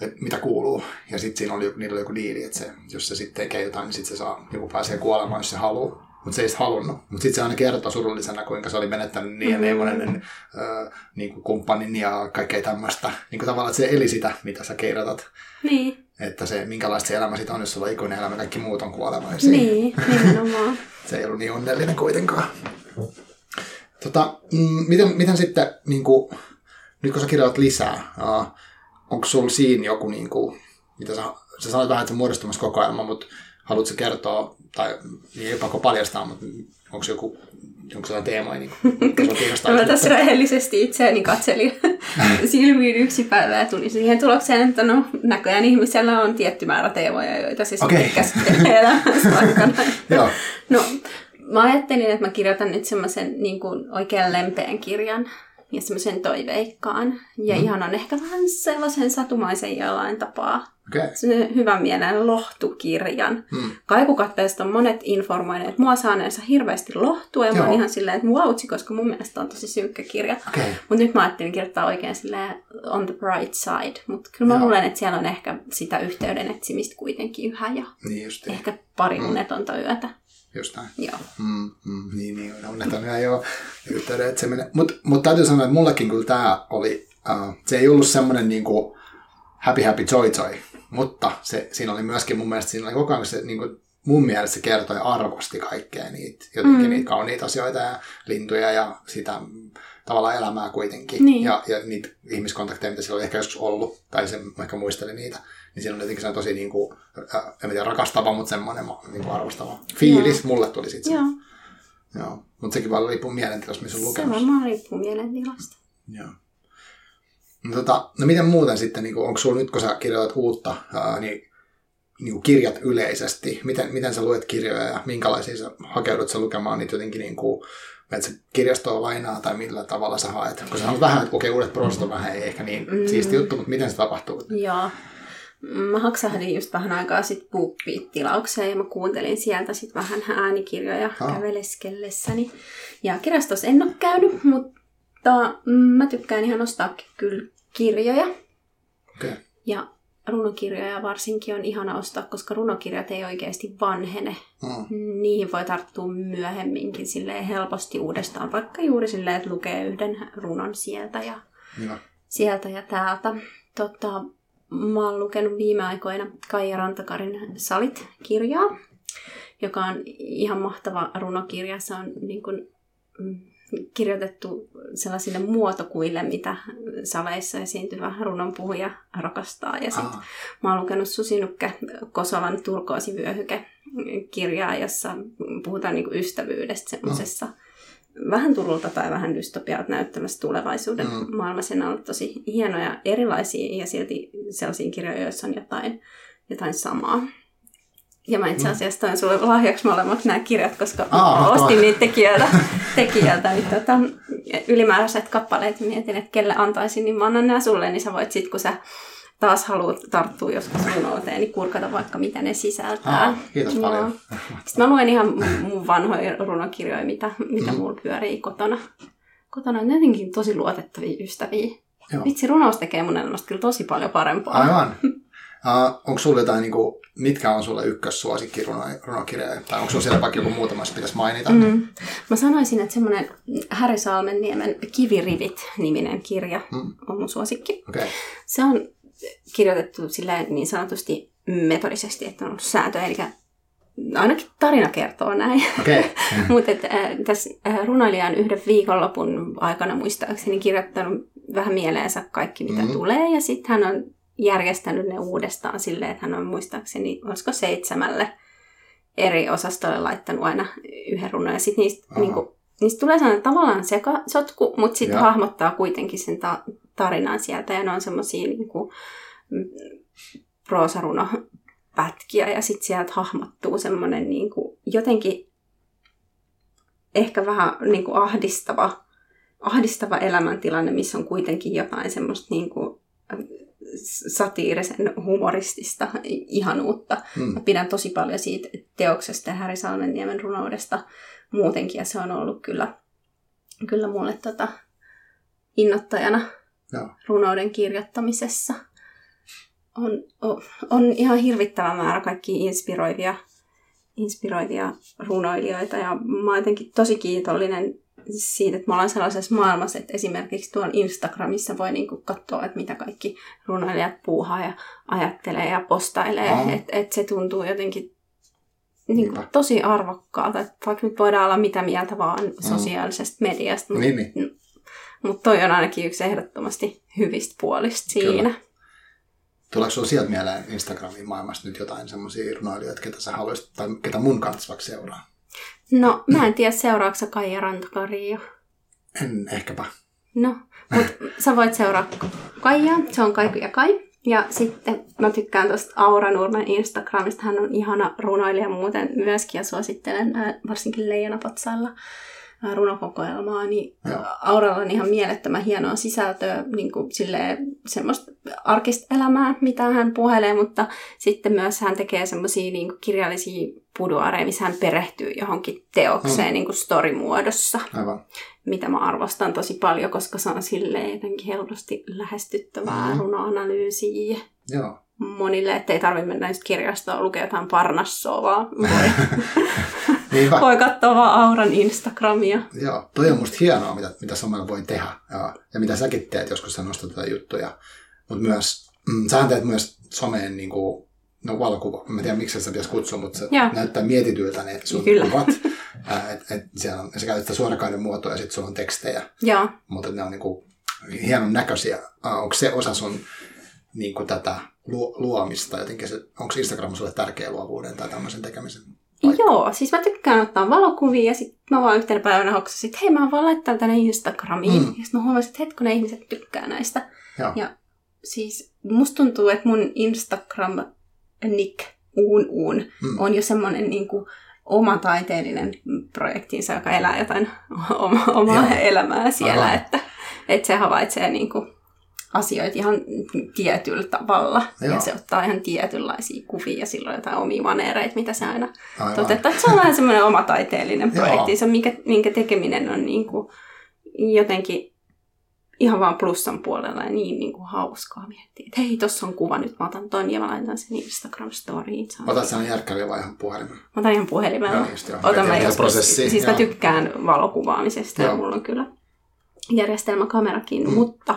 että mitä kuuluu. Ja sitten siinä oli, niillä oli joku diili, että se, jos se sitten tekee jotain, niin sitten se saa, joku pääsee kuolemaan, jos se haluaa. Mutta se ei sitä halunnut. Mutta sitten se aina kertoo surullisena, kuinka se oli menettänyt niin ja niin monen ö, niin kuin kumppanin ja kaikkea tämmöistä. Niin kuin tavallaan, että se eli sitä, mitä sä kirjoitat. Niin, Että se, minkälaista se elämä sitten on, jos sulla on ikuinen elämä, kaikki muut on kuolemaisia. niin, nimenomaan. Se ei ollut niin onnellinen kuitenkaan. Tota, mm, miten, miten sitten, niin kuin, nyt kun sä kirjoitat lisää, uh, onko sulla siinä joku, niin kuin, mitä sä, sä sanoit vähän, että se muodostumassa kokoelma, mutta haluatko kertoa, tai niin ei pakko paljastaa, mutta onko joku, onko sellainen teema, niin kuin, kiinnostaa? No, mä tässä rehellisesti itseäni katselin silmiin yksi päivä ja tuli siihen tulokseen, että no näköjään ihmisellä on tietty määrä teemoja, joita Okei. sitten käsittelee elämänsä aikana. Joo, No, mä ajattelin, että mä kirjoitan nyt semmoisen niin kuin oikein lempeän kirjan, ja semmoisen toiveikkaan. Ja mm. ihan on ehkä vähän sellaisen satumaisen jollain tapaa. Okay. Se hyvän mielen lohtukirjan. Mm. Kaikukatteesta on monet informoineet mua saaneensa hirveästi lohtua, ja Joo. mä oon ihan silleen, että vautsi, koska mun mielestä on tosi synkkä kirja. Okay. Mutta nyt mä ajattelin kirjoittaa oikein silleen on the bright side. Mutta kyllä mä Joo. luulen, että siellä on ehkä sitä yhteyden etsimistä kuitenkin yhä, ja niin ehkä pari mm. unetonta yötä. Just näin. Joo. Mm, mm, niin, niin, yö joo, etsiminen. Mutta mut täytyy sanoa, että mullakin kyllä tämä oli, uh, se ei ollut semmoinen niinku happy happy joy joy, mutta se, siinä oli myöskin mun mielestä, siinä oli koko ajan se niin kuin, mun mielestä se kertoi arvosti kaikkea niitä, jotenkin mm. niitä kauniita asioita ja lintuja ja sitä tavallaan elämää kuitenkin. Niin. Ja, ja niitä ihmiskontakteja, mitä sillä oli ehkä joskus ollut, tai se ehkä muisteli niitä, niin siinä on jotenkin se tosi niin kuin, en tiedä rakastava, mutta semmoinen niin kuin arvostava fiilis. Joo. Mulle tuli sitten. Joo. Joo. Mutta sekin vaan riippuu mielentilasta, missä on lukemassa. Se varmaan riippuu mielentilasta. Joo. No, tota, no miten muuten sitten, niin kuin, onko sulla nyt, kun sä kirjoitat uutta, ää, niin, niin kuin kirjat yleisesti, miten, miten sä luet kirjoja ja minkälaisia sä hakeudut sä lukemaan niitä jotenkin niin kuin, että se kirjastoa lainaa tai millä tavalla sä haet? Kun sä haluat vähän, että okei, uudet prosessit on vähän, ei ehkä niin mm. siisti juttu, mutta miten se tapahtuu? Joo. Mä haksahdin just vähän aikaa sitten BookBeat-tilaukseen ja mä kuuntelin sieltä sitten vähän äänikirjoja ah. käveleskellessäni. Ja kirjastossa en ole käynyt, mutta mä tykkään ihan ostaa kyllä kirjoja. Okay. Ja runokirjoja varsinkin on ihana ostaa, koska runokirjat ei oikeasti vanhene. Mm. Niihin voi tarttua myöhemminkin silleen helposti uudestaan, vaikka juuri silleen, että lukee yhden runon sieltä ja, ja. sieltä ja täältä. Tota, mä oon lukenut viime aikoina Kaija Rantakarin Salit-kirjaa, joka on ihan mahtava runokirja. Se on niin kuin, mm, kirjoitettu sellaisille muotokuille, mitä saleissa esiintyvä runonpuhuja rakastaa. Ja sit mä oon lukenut Susinukke Kosolan turkoosivyöhyke kirjaa, jossa puhutaan niinku ystävyydestä semmoisessa vähän turulta tai vähän dystopialta näyttämässä tulevaisuuden mm. maailmassa. Ne on ollut tosi hienoja erilaisia ja silti sellaisia kirjoja, joissa on jotain, jotain samaa. Ja mä itse mm. asiassa toin sulle lahjaksi molemmat nämä kirjat, koska Aa, ostin niitä tekijöiltä, tekijöiltä niin tota, ylimääräiset kappaleet ja mietin, että kelle antaisin, niin mä annan nämä sulle, niin sä voit sitten, kun sä taas haluat tarttua joskus runouteen, niin kurkata vaikka mitä ne sisältää. Aa, kiitos paljon. Sitten mä luen ihan mun vanhoja runokirjoja, mitä, mitä mm. mulla pyörii kotona. Kotona on jotenkin tosi luotettavia ystäviä. Joo. Vitsi, runous tekee mun elämästä kyllä tosi paljon parempaa. Aivan. Uh, onko sulla jotain, niin kuin, mitkä on sulle ykkössuosikki runokirjoja? Tai onko sulla siellä vaikka joku muutama, jos pitäisi mainita? Mm. Mä sanoisin, että semmoinen Häri Salmenniemen Kivirivit-niminen kirja mm. on mun suosikki. Okay. Se on kirjoitettu silleen niin sanotusti metodisesti, että on sääntöjä, eli ainakin tarina kertoo näin. Okay. Mutta äh, tässä äh, runoilijan yhden viikonlopun aikana muistaakseni kirjoittanut vähän mieleensä kaikki, mitä mm. tulee, ja sitten hän on järjestänyt ne uudestaan silleen, että hän on muistaakseni, olisiko seitsemälle eri osastolle laittanut aina yhden runon. Ja sitten niistä, niinku, niistä tulee sellainen tavallaan seka, sotku, mutta sitten hahmottaa kuitenkin sen ta- tarinan sieltä. Ja ne on semmoisia niinku, proosarunopätkiä ja sitten sieltä hahmottuu semmoinen niinku, jotenkin ehkä vähän niinku ahdistava, ahdistava elämäntilanne, missä on kuitenkin jotain semmoista niinku, satiirisen humoristista ihanuutta. Hmm. Mä pidän tosi paljon siitä teoksesta ja Häri Salmenniemen runoudesta muutenkin, ja se on ollut kyllä, kyllä mulle tota innoittajana no. runouden kirjoittamisessa. On, on, on ihan hirvittävä määrä kaikki inspiroivia, inspiroivia runoilijoita, ja mä oon jotenkin tosi kiitollinen siitä, että me ollaan sellaisessa maailmassa, että esimerkiksi tuon Instagramissa voi niinku katsoa, että mitä kaikki runoilijat puuhaa ja ajattelee ja postailee. Että et se tuntuu jotenkin niinku tosi arvokkaalta. Että vaikka nyt voidaan olla mitä mieltä vaan mm. sosiaalisesta mediasta, mutta niin, niin. mut toi on ainakin yksi ehdottomasti hyvistä puolista siinä. Kyllä. Tuleeko sinulla sieltä mieleen Instagramin maailmasta nyt jotain semmoisia runoilijoita, ketä sä haluaisit, tai ketä mun kanssa vaikka seuraa? No, mä en tiedä, seuraako Kaija Rantakaria. En ehkäpä. No, mutta sä voit seuraa Kaijaa, se on Kaiku ja Kai. Ja sitten mä tykkään tuosta Aura Nurmen Instagramista, hän on ihana runoilija muuten myöskin ja suosittelen varsinkin Leijona Potsailla runokokoelmaa, niin Joo. Auralla on ihan mielettömän hienoa sisältöä, niin kuin silleen, semmoista arkista elämää, mitä hän puhelee, mutta sitten myös hän tekee semmoisia niin kirjallisia puduareja, missä hän perehtyy johonkin teokseen Mm. niin kuin Aivan. mitä mä arvostan tosi paljon, koska se on silleen jotenkin helposti lähestyttävää Mm. runoanalyysiä Joo. monille, ettei tarvitse mennä just kirjastoon lukea jotain parnassoa, vaan voi, Niinpä. voi katsoa vaan Auran Instagramia. Joo, toi on musta hienoa, mitä, mitä somella voi tehdä. Ja, ja mitä säkin teet, joskus sä nostat tätä juttuja. Mutta myös, mm, sähän teet myös someen niin kuin, no valokuva. Mä en tiedä, miksi sä pitäisi kutsua, mutta se Joo. näyttää mietityltä ne sun Kyllä. kuvat. Ää, et, et siellä on, sä käytät sitä suorakaiden muotoa ja sitten sulla on tekstejä. Joo. Mutta ne on niin kuin, hienon näköisiä. Onko se osa sun niin kuin tätä lu, luomista jotenkin? Se, onko Instagram sulle tärkeä luovuuden tai tämmöisen tekemisen? Paikka? Joo, siis mä tykkään ottaa valokuvia ja sitten mä vaan yhtenä päivänä hoksasin, että hei mä vaan laittaa tänne Instagramiin. Mm. Ja sitten mä huomasin, että hetkonen ihmiset tykkää näistä. Joo. Ja siis musta tuntuu, että mun Instagram nick uun uun Mm. on jo semmoinen niin kuin oma taiteellinen projektinsa, joka elää jotain oma, omaa Joo. elämää siellä, Aivan. että, että se havaitsee niin kuin asioita ihan tietyllä tavalla. Joo. Ja se ottaa ihan tietynlaisia kuvia ja silloin jotain omia maneereita, mitä se aina Aivan. toteuttaa. Se on vähän semmoinen oma taiteellinen projekti, se, minkä, minkä tekeminen on niin kuin jotenkin ihan vaan plussan puolella ja niin, niin kuin hauskaa miettiä. Että hei, tossa on kuva, nyt mä otan ton ja mä laitan sen Instagram-storiin. Otat sen järkkäriä vai ihan puhelimen? Mä otan ihan puhelimella. Joo, just joo. Otan mä joskus, prosessia, siis mä joo. tykkään valokuvaamisesta ja Joo. mulla on kyllä järjestelmäkamerakin, Mm. mutta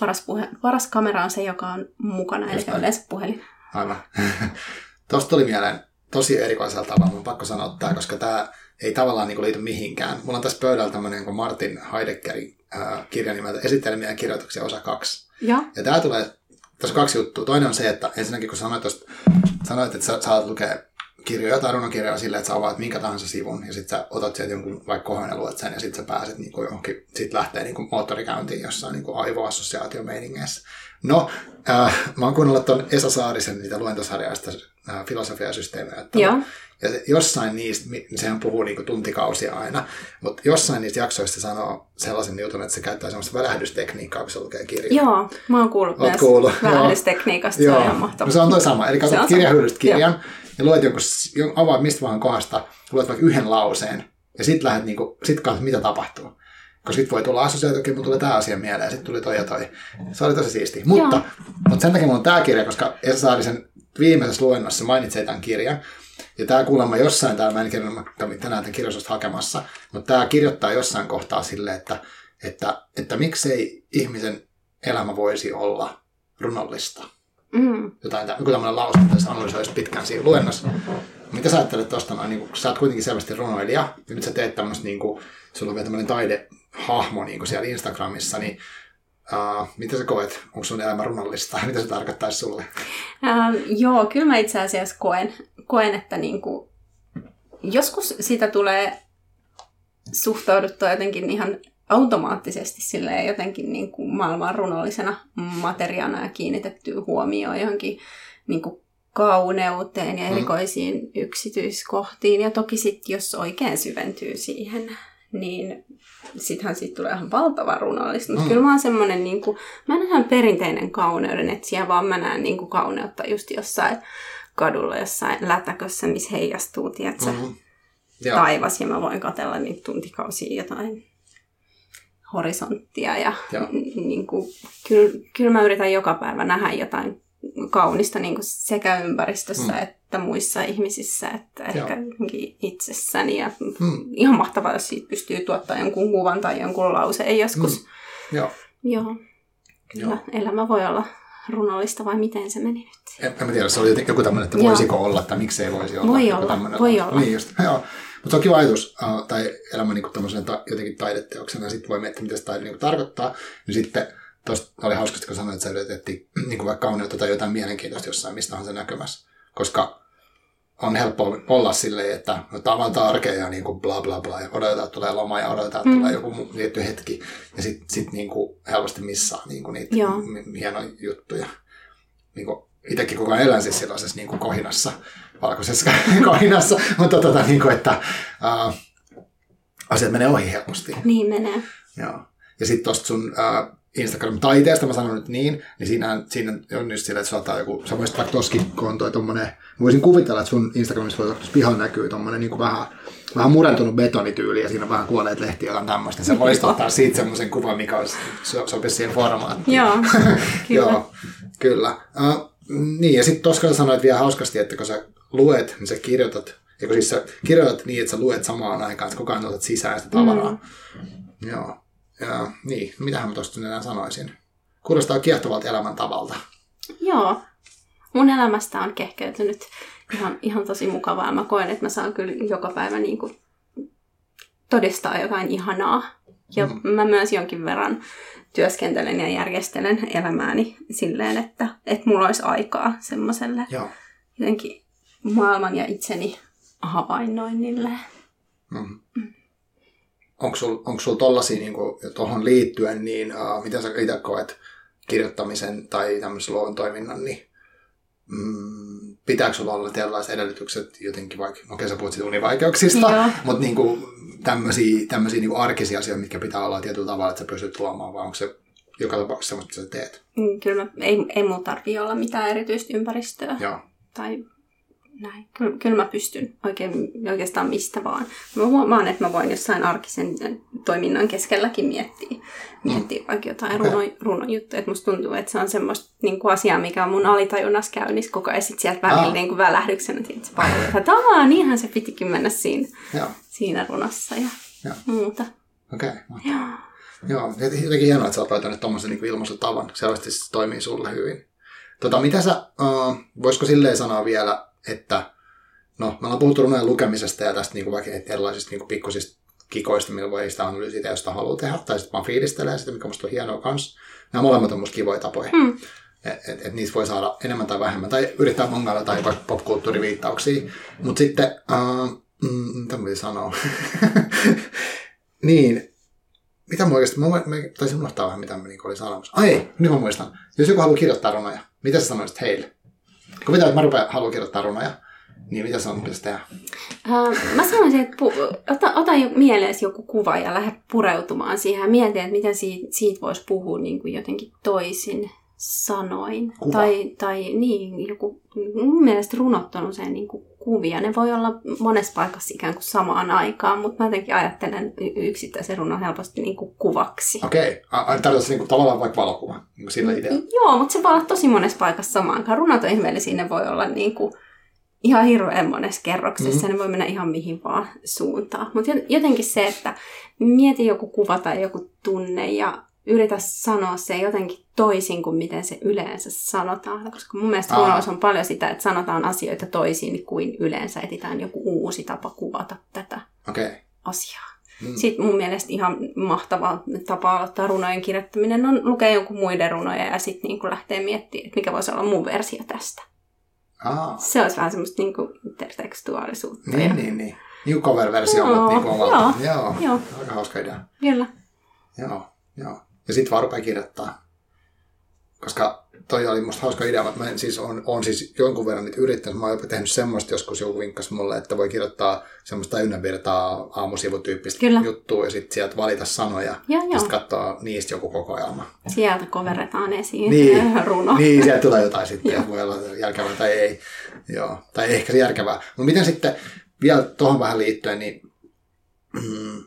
paras, puhe, paras kamera on se, joka on mukana, eli Just näin. yleensä puhelin. Aivan. Tuosta tuli mieleen tosi erikoisella tavalla, mun on pakko sanoa tämä, koska tämä ei tavallaan niin liity mihinkään. Mulla on tässä pöydällä tämmöinen kuin Martin Heideggerin äh, kirja nimeltä Esittelemiä ja kirjoituksia osa kaksi. Ja, Ja tämä tulee, tässä on kaksi juttua. Toinen on se, että ensinnäkin kun sanoit, tosta, sanoit että sä saat lukea kirjoja tai runokirjoja silleen, että sä avaat minkä tahansa sivun ja sitten sä otat sieltä jonkun vaikka kohdan ja luet sen ja sitten sä pääset niin kuin johonkin, sit lähtee niin kuin moottorikäyntiin jossain niin aivoassosiaatiomeiningeissä. No, äh, mä oon kuunnellut ton Esa Saarisen niitä luentosarjaista äh, filosofia ja systeemejä. joo, Ja se, jossain niistä, sehän puhuu niinku tuntikausia aina, mutta jossain niistä jaksoista sanoo sellaisen jutun, että se käyttää semmoista välähdystekniikkaa, kun se lukee kirjaa. joo, mä oon kuullut Oot myös kuullut, joo. välähdystekniikasta, se on ihan no mahtavaa. se on toi sama. Eli katsot kirjahyllystä sama. Ja luet jonkun, jon- avaat mistä vaan kohdasta, luet vaikka yhden lauseen ja sitten lähdet niinku, sit katsot, mitä tapahtuu. Koska sitten voi tulla assosiaatiokin, mutta tulee tämä asia mieleen ja sitten tuli toi ja toi. Se oli tosi siisti. Mutta, mutta sen takia mulla on tämä kirja, koska Esa Saarisen viimeisessä luennossa mainitsee tämän kirjan. Ja tämä kuulemma jossain, täällä mä en kävin tänään tämän kirjallisuutta hakemassa, mutta tämä kirjoittaa jossain kohtaa silleen, että, että, että miksei ihmisen elämä voisi olla runollista Mm. jotain, joku tämmöinen lause, mitä sä analysoisit pitkään siinä luennossa. Mitä sä ajattelet tuosta noin, niin kun, sä oot kuitenkin selvästi runoilija, ja nyt sä teet tämmöistä, niin kuin, sulla on vielä tämmöinen taidehahmo niin siellä Instagramissa, niin uh, mitä sä koet? Onko sun elämä runollista? Mitä se tarkoittaisi sulle? Ähm, joo, kyllä mä itse asiassa koen, koen että niinku, joskus sitä tulee suhtauduttua jotenkin ihan automaattisesti silleen jotenkin niin kuin maailman runollisena materiaana ja kiinnitettyä huomioon johonkin niin kuin kauneuteen ja Mm. erikoisiin yksityiskohtiin. Ja toki sitten, jos oikein syventyy siihen, niin sittenhän siitä tulee ihan valtava runollista. Mutta Mm. kyllä mä oon semmoinen, niin kuin, mä en ihan perinteinen kauneuden etsijä, vaan mä näen niin kuin kauneutta just jossain kadulla, jossain lätäkössä, missä heijastuu, tiedätkö, Mm-hmm. Joo. taivas ja mä voin katella niitä tuntikausia jotain horisonttia ja Joo. niin kuin, kyllä, kyllä mä yritän joka päivä nähdä jotain kaunista niin kuin sekä ympäristössä Mm. että muissa ihmisissä, että Joo. ehkä itsessäni ja Mm. ihan mahtavaa, jos siitä pystyy tuottaa jonkun kuvan tai jonkun lauseen joskus. Mm. Joo. Joo, kyllä Joo. elämä voi olla runollista vai miten se meni nyt? En, en mä tiedä, se oli joku tämmöinen, että Joo. voisiko olla tai miksei voisi olla. Voi olla, voi olla. Niin just, joo. Mutta on kiva ajatus, uh, tai elämä niin tämmöisenä ta- jotenkin taideteoksena, ja sitten voi miettiä, mitä se taide niin tarkoittaa. Niin sitten tuosta oli hauskasti, kun sanoit, että sä yritettiin niin vaikka kauneutta tai jotain mielenkiintoista jossain, mistä on se näkymässä. Koska on helppo olla silleen, että no, tavataan arkea ja niin kuin bla bla bla, ja odotetaan, että tulee loma ja odotetaan, että Mm. tulee joku tietty hetki, ja sitten sit niin kuin helposti missaa niin kuin niitä Joo. m- hienoja juttuja. Niin kuin itsekin koko ajan elän siis sellaisessa niin kuin kohinassa, valkoisessa kohinassa, mutta tota, niin kuin, että uh, asiat menee ohi helposti. Niin menee. Joo. Ja sitten tuosta sun äh, Instagram-taiteesta, mä sanon nyt niin, niin siinä, siinä on just sillä, että saattaa joku, sä voisit vaikka toskin, kun on toi tommonen, mä voisin kuvitella, että sun Instagramissa voi pihan näkyy tommonen niin kuin vähän, vähän murentunut betonityyli ja siinä on vähän kuolleet lehtiä ja tämmöistä. Sä voisit ottaa siitä semmoisen kuvan, mikä olisi, so, sopisi siihen formaattiin. Joo, kyllä. Joo, kyllä. Uh, niin, ja sitten tuossa sanoit vielä hauskasti, että kun sä luet, niin sä kirjoitat, kun siis sä kirjoitat niin, että sä luet samaan aikaan, että koko ajan otat sisään sitä tavaraa. Mm. Joo. Ja, niin, mitähän mä tuosta enää sanoisin. Kuulostaa kiehtovalta elämäntavalta. Joo. Mun elämästä on kehkeytynyt ihan, ihan tosi mukavaa. Mä koen, että mä saan kyllä joka päivä niin kuin todistaa jotain ihanaa. Ja mm. mä myös jonkin verran työskentelen ja järjestelen elämääni silleen, että, että mulla olisi aikaa semmoiselle jotenkin maailman ja itseni havainnoinnille. Mm. Mm. Onko sulla sul tollasia niin tuohon liittyen, niin uh, miten sä itse koet kirjoittamisen tai tämmöisen luovan toiminnan, niin mm, pitääkö sulla olla tällaiset edellytykset jotenkin vaikka, no okei sä puhut univaikeuksista, mutta niin kuin, tämmöisiä, tämmöisiä niin arkisia asioita, mitkä pitää olla tietyllä tavalla, että sä pystyt luomaan, vai onko se joka tapauksessa semmoista, mitä sä teet? Mm, kyllä, ei, ei mun tarvii olla mitään erityistä ympäristöä. Joo. Tai näin. Kyllä, kyllä mä pystyn oikein, oikeastaan mistä vaan. Mä huomaan, että mä voin jossain arkisen toiminnan keskelläkin miettiä, miettiä vaikka jotain okay. runo, runojuttuja. Että musta tuntuu, että se on semmoista niin kuin asiaa, mikä on mun alitajunnassa käynnissä koko ajan. Sitten sieltä välillä ah. niin kuin välähdyksenä, se paljon, että niinhän se pitikin mennä siinä, Joo. siinä runossa ja Joo. muuta. Okei. Okay. Joo. Joo, jotenkin hienoa, että sä oot laitanut tuommoisen niin ilmaisutavan. Selvästi se toimii sulle hyvin. Tota, mitä sä, uh, voisiko silleen sanoa vielä, että no, me ollaan puhuttu runojen lukemisesta ja tästä niin kuin vaikka erilaisista niin kuin pikkusista kikoista, millä voi sitä analyysiä jos sitä haluaa tehdä, tai sitten vaan fiilistelee sitä, mikä musta on hienoa kanssa. Nämä molemmat on musta kivoja tapoja. Hmm. Että et, et niistä voi saada enemmän tai vähemmän, tai yrittää mangailla tai vaikka popkulttuuriviittauksia. Mutta sitten, uh, mm, mitä mä sanoa? niin, mitä mä oikeasti, mä, mä taisin unohtaa vähän, mitä mä niin olin sanomassa. Ai, nyt mä muistan. Jos joku haluaa kirjoittaa runoja, mitä sä sanoisit heille? Kun mitä, mä rupean, haluan kirjoittaa runoja, niin mitä sanot, pitäisi tehdä? Uh, mä sanoisin, että pu- ota, ota jo mieleesi joku kuva ja lähde pureutumaan siihen ja mieti, että miten siitä, siitä voisi puhua niin kuin jotenkin toisin sanoin. Kuva. Tai, tai niin, joku, mun mielestä runot on usein niin kuin kuvia. Ne voi olla monessa paikassa ikään kuin samaan aikaan, mutta mä jotenkin ajattelen yksittäisen runon helposti niin kuin kuvaksi. Okei, okay. tarkoitatko niin tavallaan vaikka valokuva niin sillä idealla? Joo, mutta se voi olla tosi monessa paikassa samaan aikaan. Runot on ihmeellisiä, ne voi olla niin kuin ihan hirveän monessa kerroksessa, mm-hmm. ne voi mennä ihan mihin vaan suuntaan. Mutta jotenkin se, että mieti joku kuva tai joku tunne ja yritä sanoa se jotenkin toisin kuin miten se yleensä sanotaan. Koska mun mielestä runous on paljon sitä, että sanotaan asioita toisin kuin yleensä etsitään joku uusi tapa kuvata tätä okay. asiaa. Mm. Sitten mun mielestä ihan mahtava tapa aloittaa runojen kirjoittaminen on lukea jonkun muiden runoja ja sitten niin lähteä miettimään, että mikä voisi olla mun versio tästä. Aa. Se olisi vähän semmoista niin kuin intertekstuaalisuutta. Niin, ja... niin, niin. Niin cover-versio, no, mutta niin kuin. Joo, joo. joo. Aika hauska idea. Kyllä. Joo, joo. Ja sitten vaan rupeaa kirjoittaa. Koska toi oli musta hauska idea, mutta mä siis on, on siis jonkun verran niitä yrittänyt. Mä oon jopa tehnyt semmoista joskus, joku vinkkasi mulle, että voi kirjoittaa semmoista täynnävirtaa aamusivutyyppistä Kyllä. juttua ja sitten sieltä valita sanoja. Ja, ja sitten katsoa niistä joku kokoelma. Sieltä koveretaan esiin niin, runo. Niin, sieltä tulee jotain sitten, ja voi olla järkevää tai ei. Joo, tai ehkä se järkevää. Mutta miten sitten, vielä tuohon vähän liittyen, niin mm,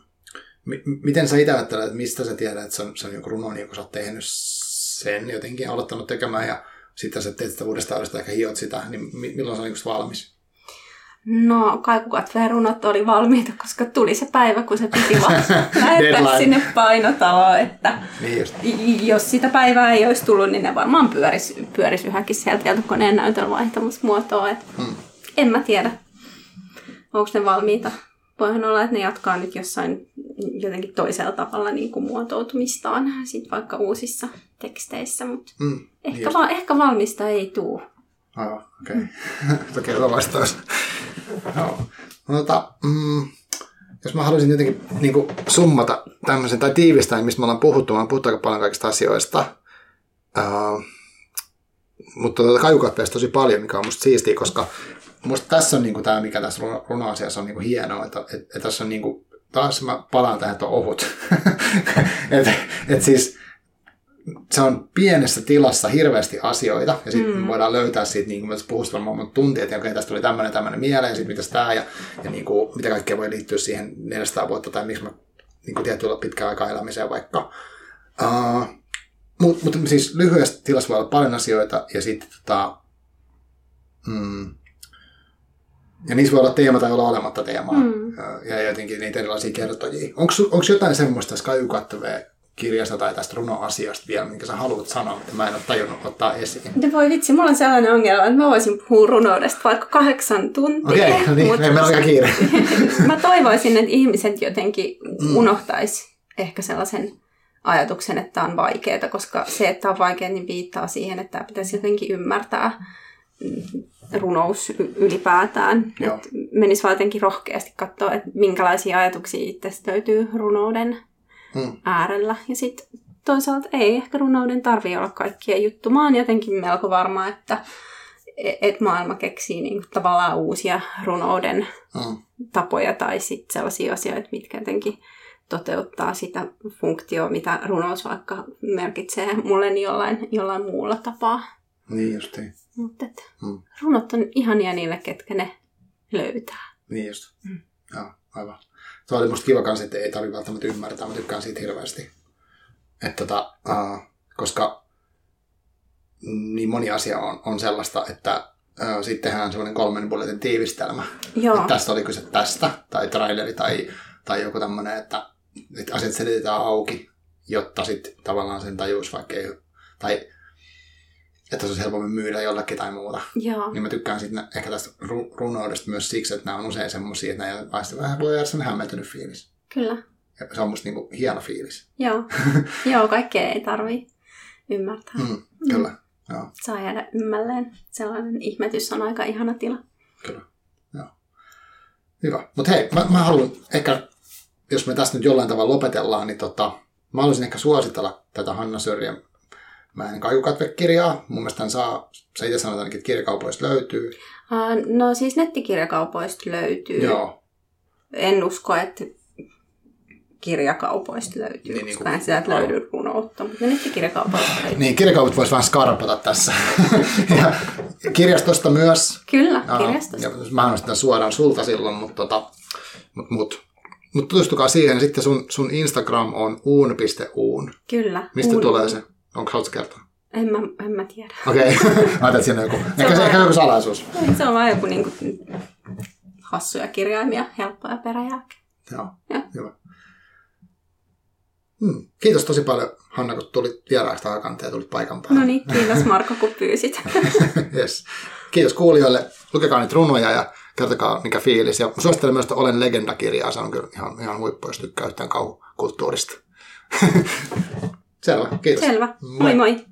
miten sä itse ajattelet, että mistä sä tiedät, että se on, se on joku runo, niin kun sä oot tehnyt sen jotenkin aloittanut tekemään ja sitten sä teet sitä uudestaan, uudestaan ehkä hiot sitä, niin milloin se on niin valmis? No, kaikukatverunot oli valmiita, koska tuli se päivä, kun se piti vaan lähettää sinne painotaloon, että niin jos sitä päivää ei olisi tullut, niin ne varmaan pyöris, pyöris yhäkin sieltä tietokoneen näytön vaihtamassa muotoa. Että hmm. En mä tiedä, onko ne valmiita. Voihan olla, että ne jatkaa nyt jossain jotenkin toisella tavalla niin kuin muotoutumistaan sit vaikka uusissa teksteissä, mutta mm, ehkä, niin va- ehkä valmista ei tule. Aivan, okei. Okay. Toki hyvä vastaus. Joo. No, tota, mm, jos mä haluaisin jotenkin niin kuin summata tämmöisen tai tiivistää, mistä me ollaan puhuttu, mä oon puhuttu aika paljon kaikista asioista. Uh, mutta tuota kajukatteesta tosi paljon, mikä on musta siistiä, koska musta tässä on niin kuin tämä, mikä tässä runo-asiassa on niin kuin hienoa, että, että, että tässä on niin kuin taas mä palaan tähän, että on ohut. et, et siis se on pienessä tilassa hirveästi asioita, ja sitten mm. voidaan löytää siitä, niin kuin me puhutaan monta tuntia, että okei, tästä tuli tämmöinen tämmöinen mieleen, sitten mitäs tämä, ja, ja niin kuin, mitä kaikkea voi liittyä siihen 400 vuotta, tai miksi mä niin kuin tietyllä pitkään aikaa elämiseen vaikka. Uh, mutta mut, siis lyhyessä tilassa voi olla paljon asioita, ja sitten tota, mm, ja niissä voi olla teema tai olla olematta teemaa. Mm. Ja jotenkin niitä erilaisia kertojia. Onko jotain semmoista Sky kirjasta tai tästä runoasiasta vielä, minkä sä haluat sanoa, että mä en ole tajunnut ottaa esiin? No voi vitsi, mulla on sellainen ongelma, että mä voisin puhua runoudesta vaikka kahdeksan tuntia. Okei, okay, no niin, mutta meillä on aika kiire. mä toivoisin, että ihmiset jotenkin mm. unohtaisi ehkä sellaisen ajatuksen, että tämä on vaikeaa, koska se, että tämä on vaikeaa, niin viittaa siihen, että tämä pitäisi jotenkin ymmärtää runous ylipäätään. Menisi vaan jotenkin rohkeasti katsoa, että minkälaisia ajatuksia itse löytyy runouden hmm. äärellä. Ja sitten toisaalta ei ehkä runouden tarvitse olla kaikkien juttu. Mä oon jotenkin melko varma, että et maailma keksii niinku tavallaan uusia runouden hmm. tapoja tai sitten sellaisia asioita, mitkä jotenkin toteuttaa sitä funktioa, mitä runous vaikka merkitsee mulle niin jollain, jollain muulla tapaa. Niin justiin. Mutta hmm. runot on ihania niille, ketkä ne löytää. Niin just. Hmm. Joo, aivan. Se oli musta kiva kanssa, että ei tarvitse välttämättä ymmärtää, mä tykkään siitä hirveästi. Että tota, uh, koska niin moni asia on, on sellaista, että uh, sitten tehdään semmoinen kolmen bulletin tiivistelmä. Joo. Että tästä oli kyse tästä, tai traileri, tai, tai joku tämmöinen, että, että asiat selitetään auki, jotta sitten tavallaan sen tajuus vaikka ei, tai että se olisi helpommin myydä jollekin tai muuta. Joo. Niin mä tykkään sitten ehkä tästä runoudesta myös siksi, että nämä on usein semmoisia, että nämä vasta vähän voi jäädä sellainen hämmentynyt fiilis. Kyllä. Ja se on musta niinku hieno fiilis. Joo, Joo kaikkea ei tarvi ymmärtää. Mm, kyllä, mm. Joo. Saa jäädä ymmälleen. Sellainen ihmetys on aika ihana tila. Kyllä, joo. Hyvä. Mutta hei, mä, mä haluan ehkä, jos me tästä nyt jollain tavalla lopetellaan, niin tota, mä haluaisin ehkä suositella tätä Hanna Sörjen Mä en kirjaa. Mun mielestä saa, se itse sanotaan, että kirjakaupoista löytyy. Uh, no siis nettikirjakaupoista löytyy. Joo. En usko, että kirjakaupoista löytyy, niin, koska niin kuin, sieltä löydy runoutta, mutta nettikirjakaupoista löytyy. Niin, kirjakaupat voisi vähän skarpata tässä. ja kirjastosta myös. Kyllä, kirjastosta. Ja mä sitä suoraan sulta silloin, mutta, tota, mutta, mutta mutta tutustukaa siihen. Sitten sun, sun Instagram on uun.uun. Kyllä. Mistä uun. tulee se? Onko haluatko kertoa? En mä, en mä tiedä. Okei, okay. mä ajattelin, että siinä on joku, se ehkä, on ehkä joku salaisuus. Se on vaan joku niin kuin, hassuja kirjaimia, helppoja peräjälkeen. Joo, ja. hyvä. Hmm. Kiitos tosi paljon, Hanna, kun tulit vieraaksi tähän ja tulit paikan päälle. No niin, kiitos Marko, kun pyysit. yes. Kiitos kuulijoille. Lukekaa niitä runoja ja kertokaa mikä fiilis. Ja suosittelen myös Olen legenda-kirjaa. Se on kyllä ihan, ihan huippu, jos tykkää yhtään kauhukulttuurista. Selvä, kiitos. Selvä. Moi moi. moi.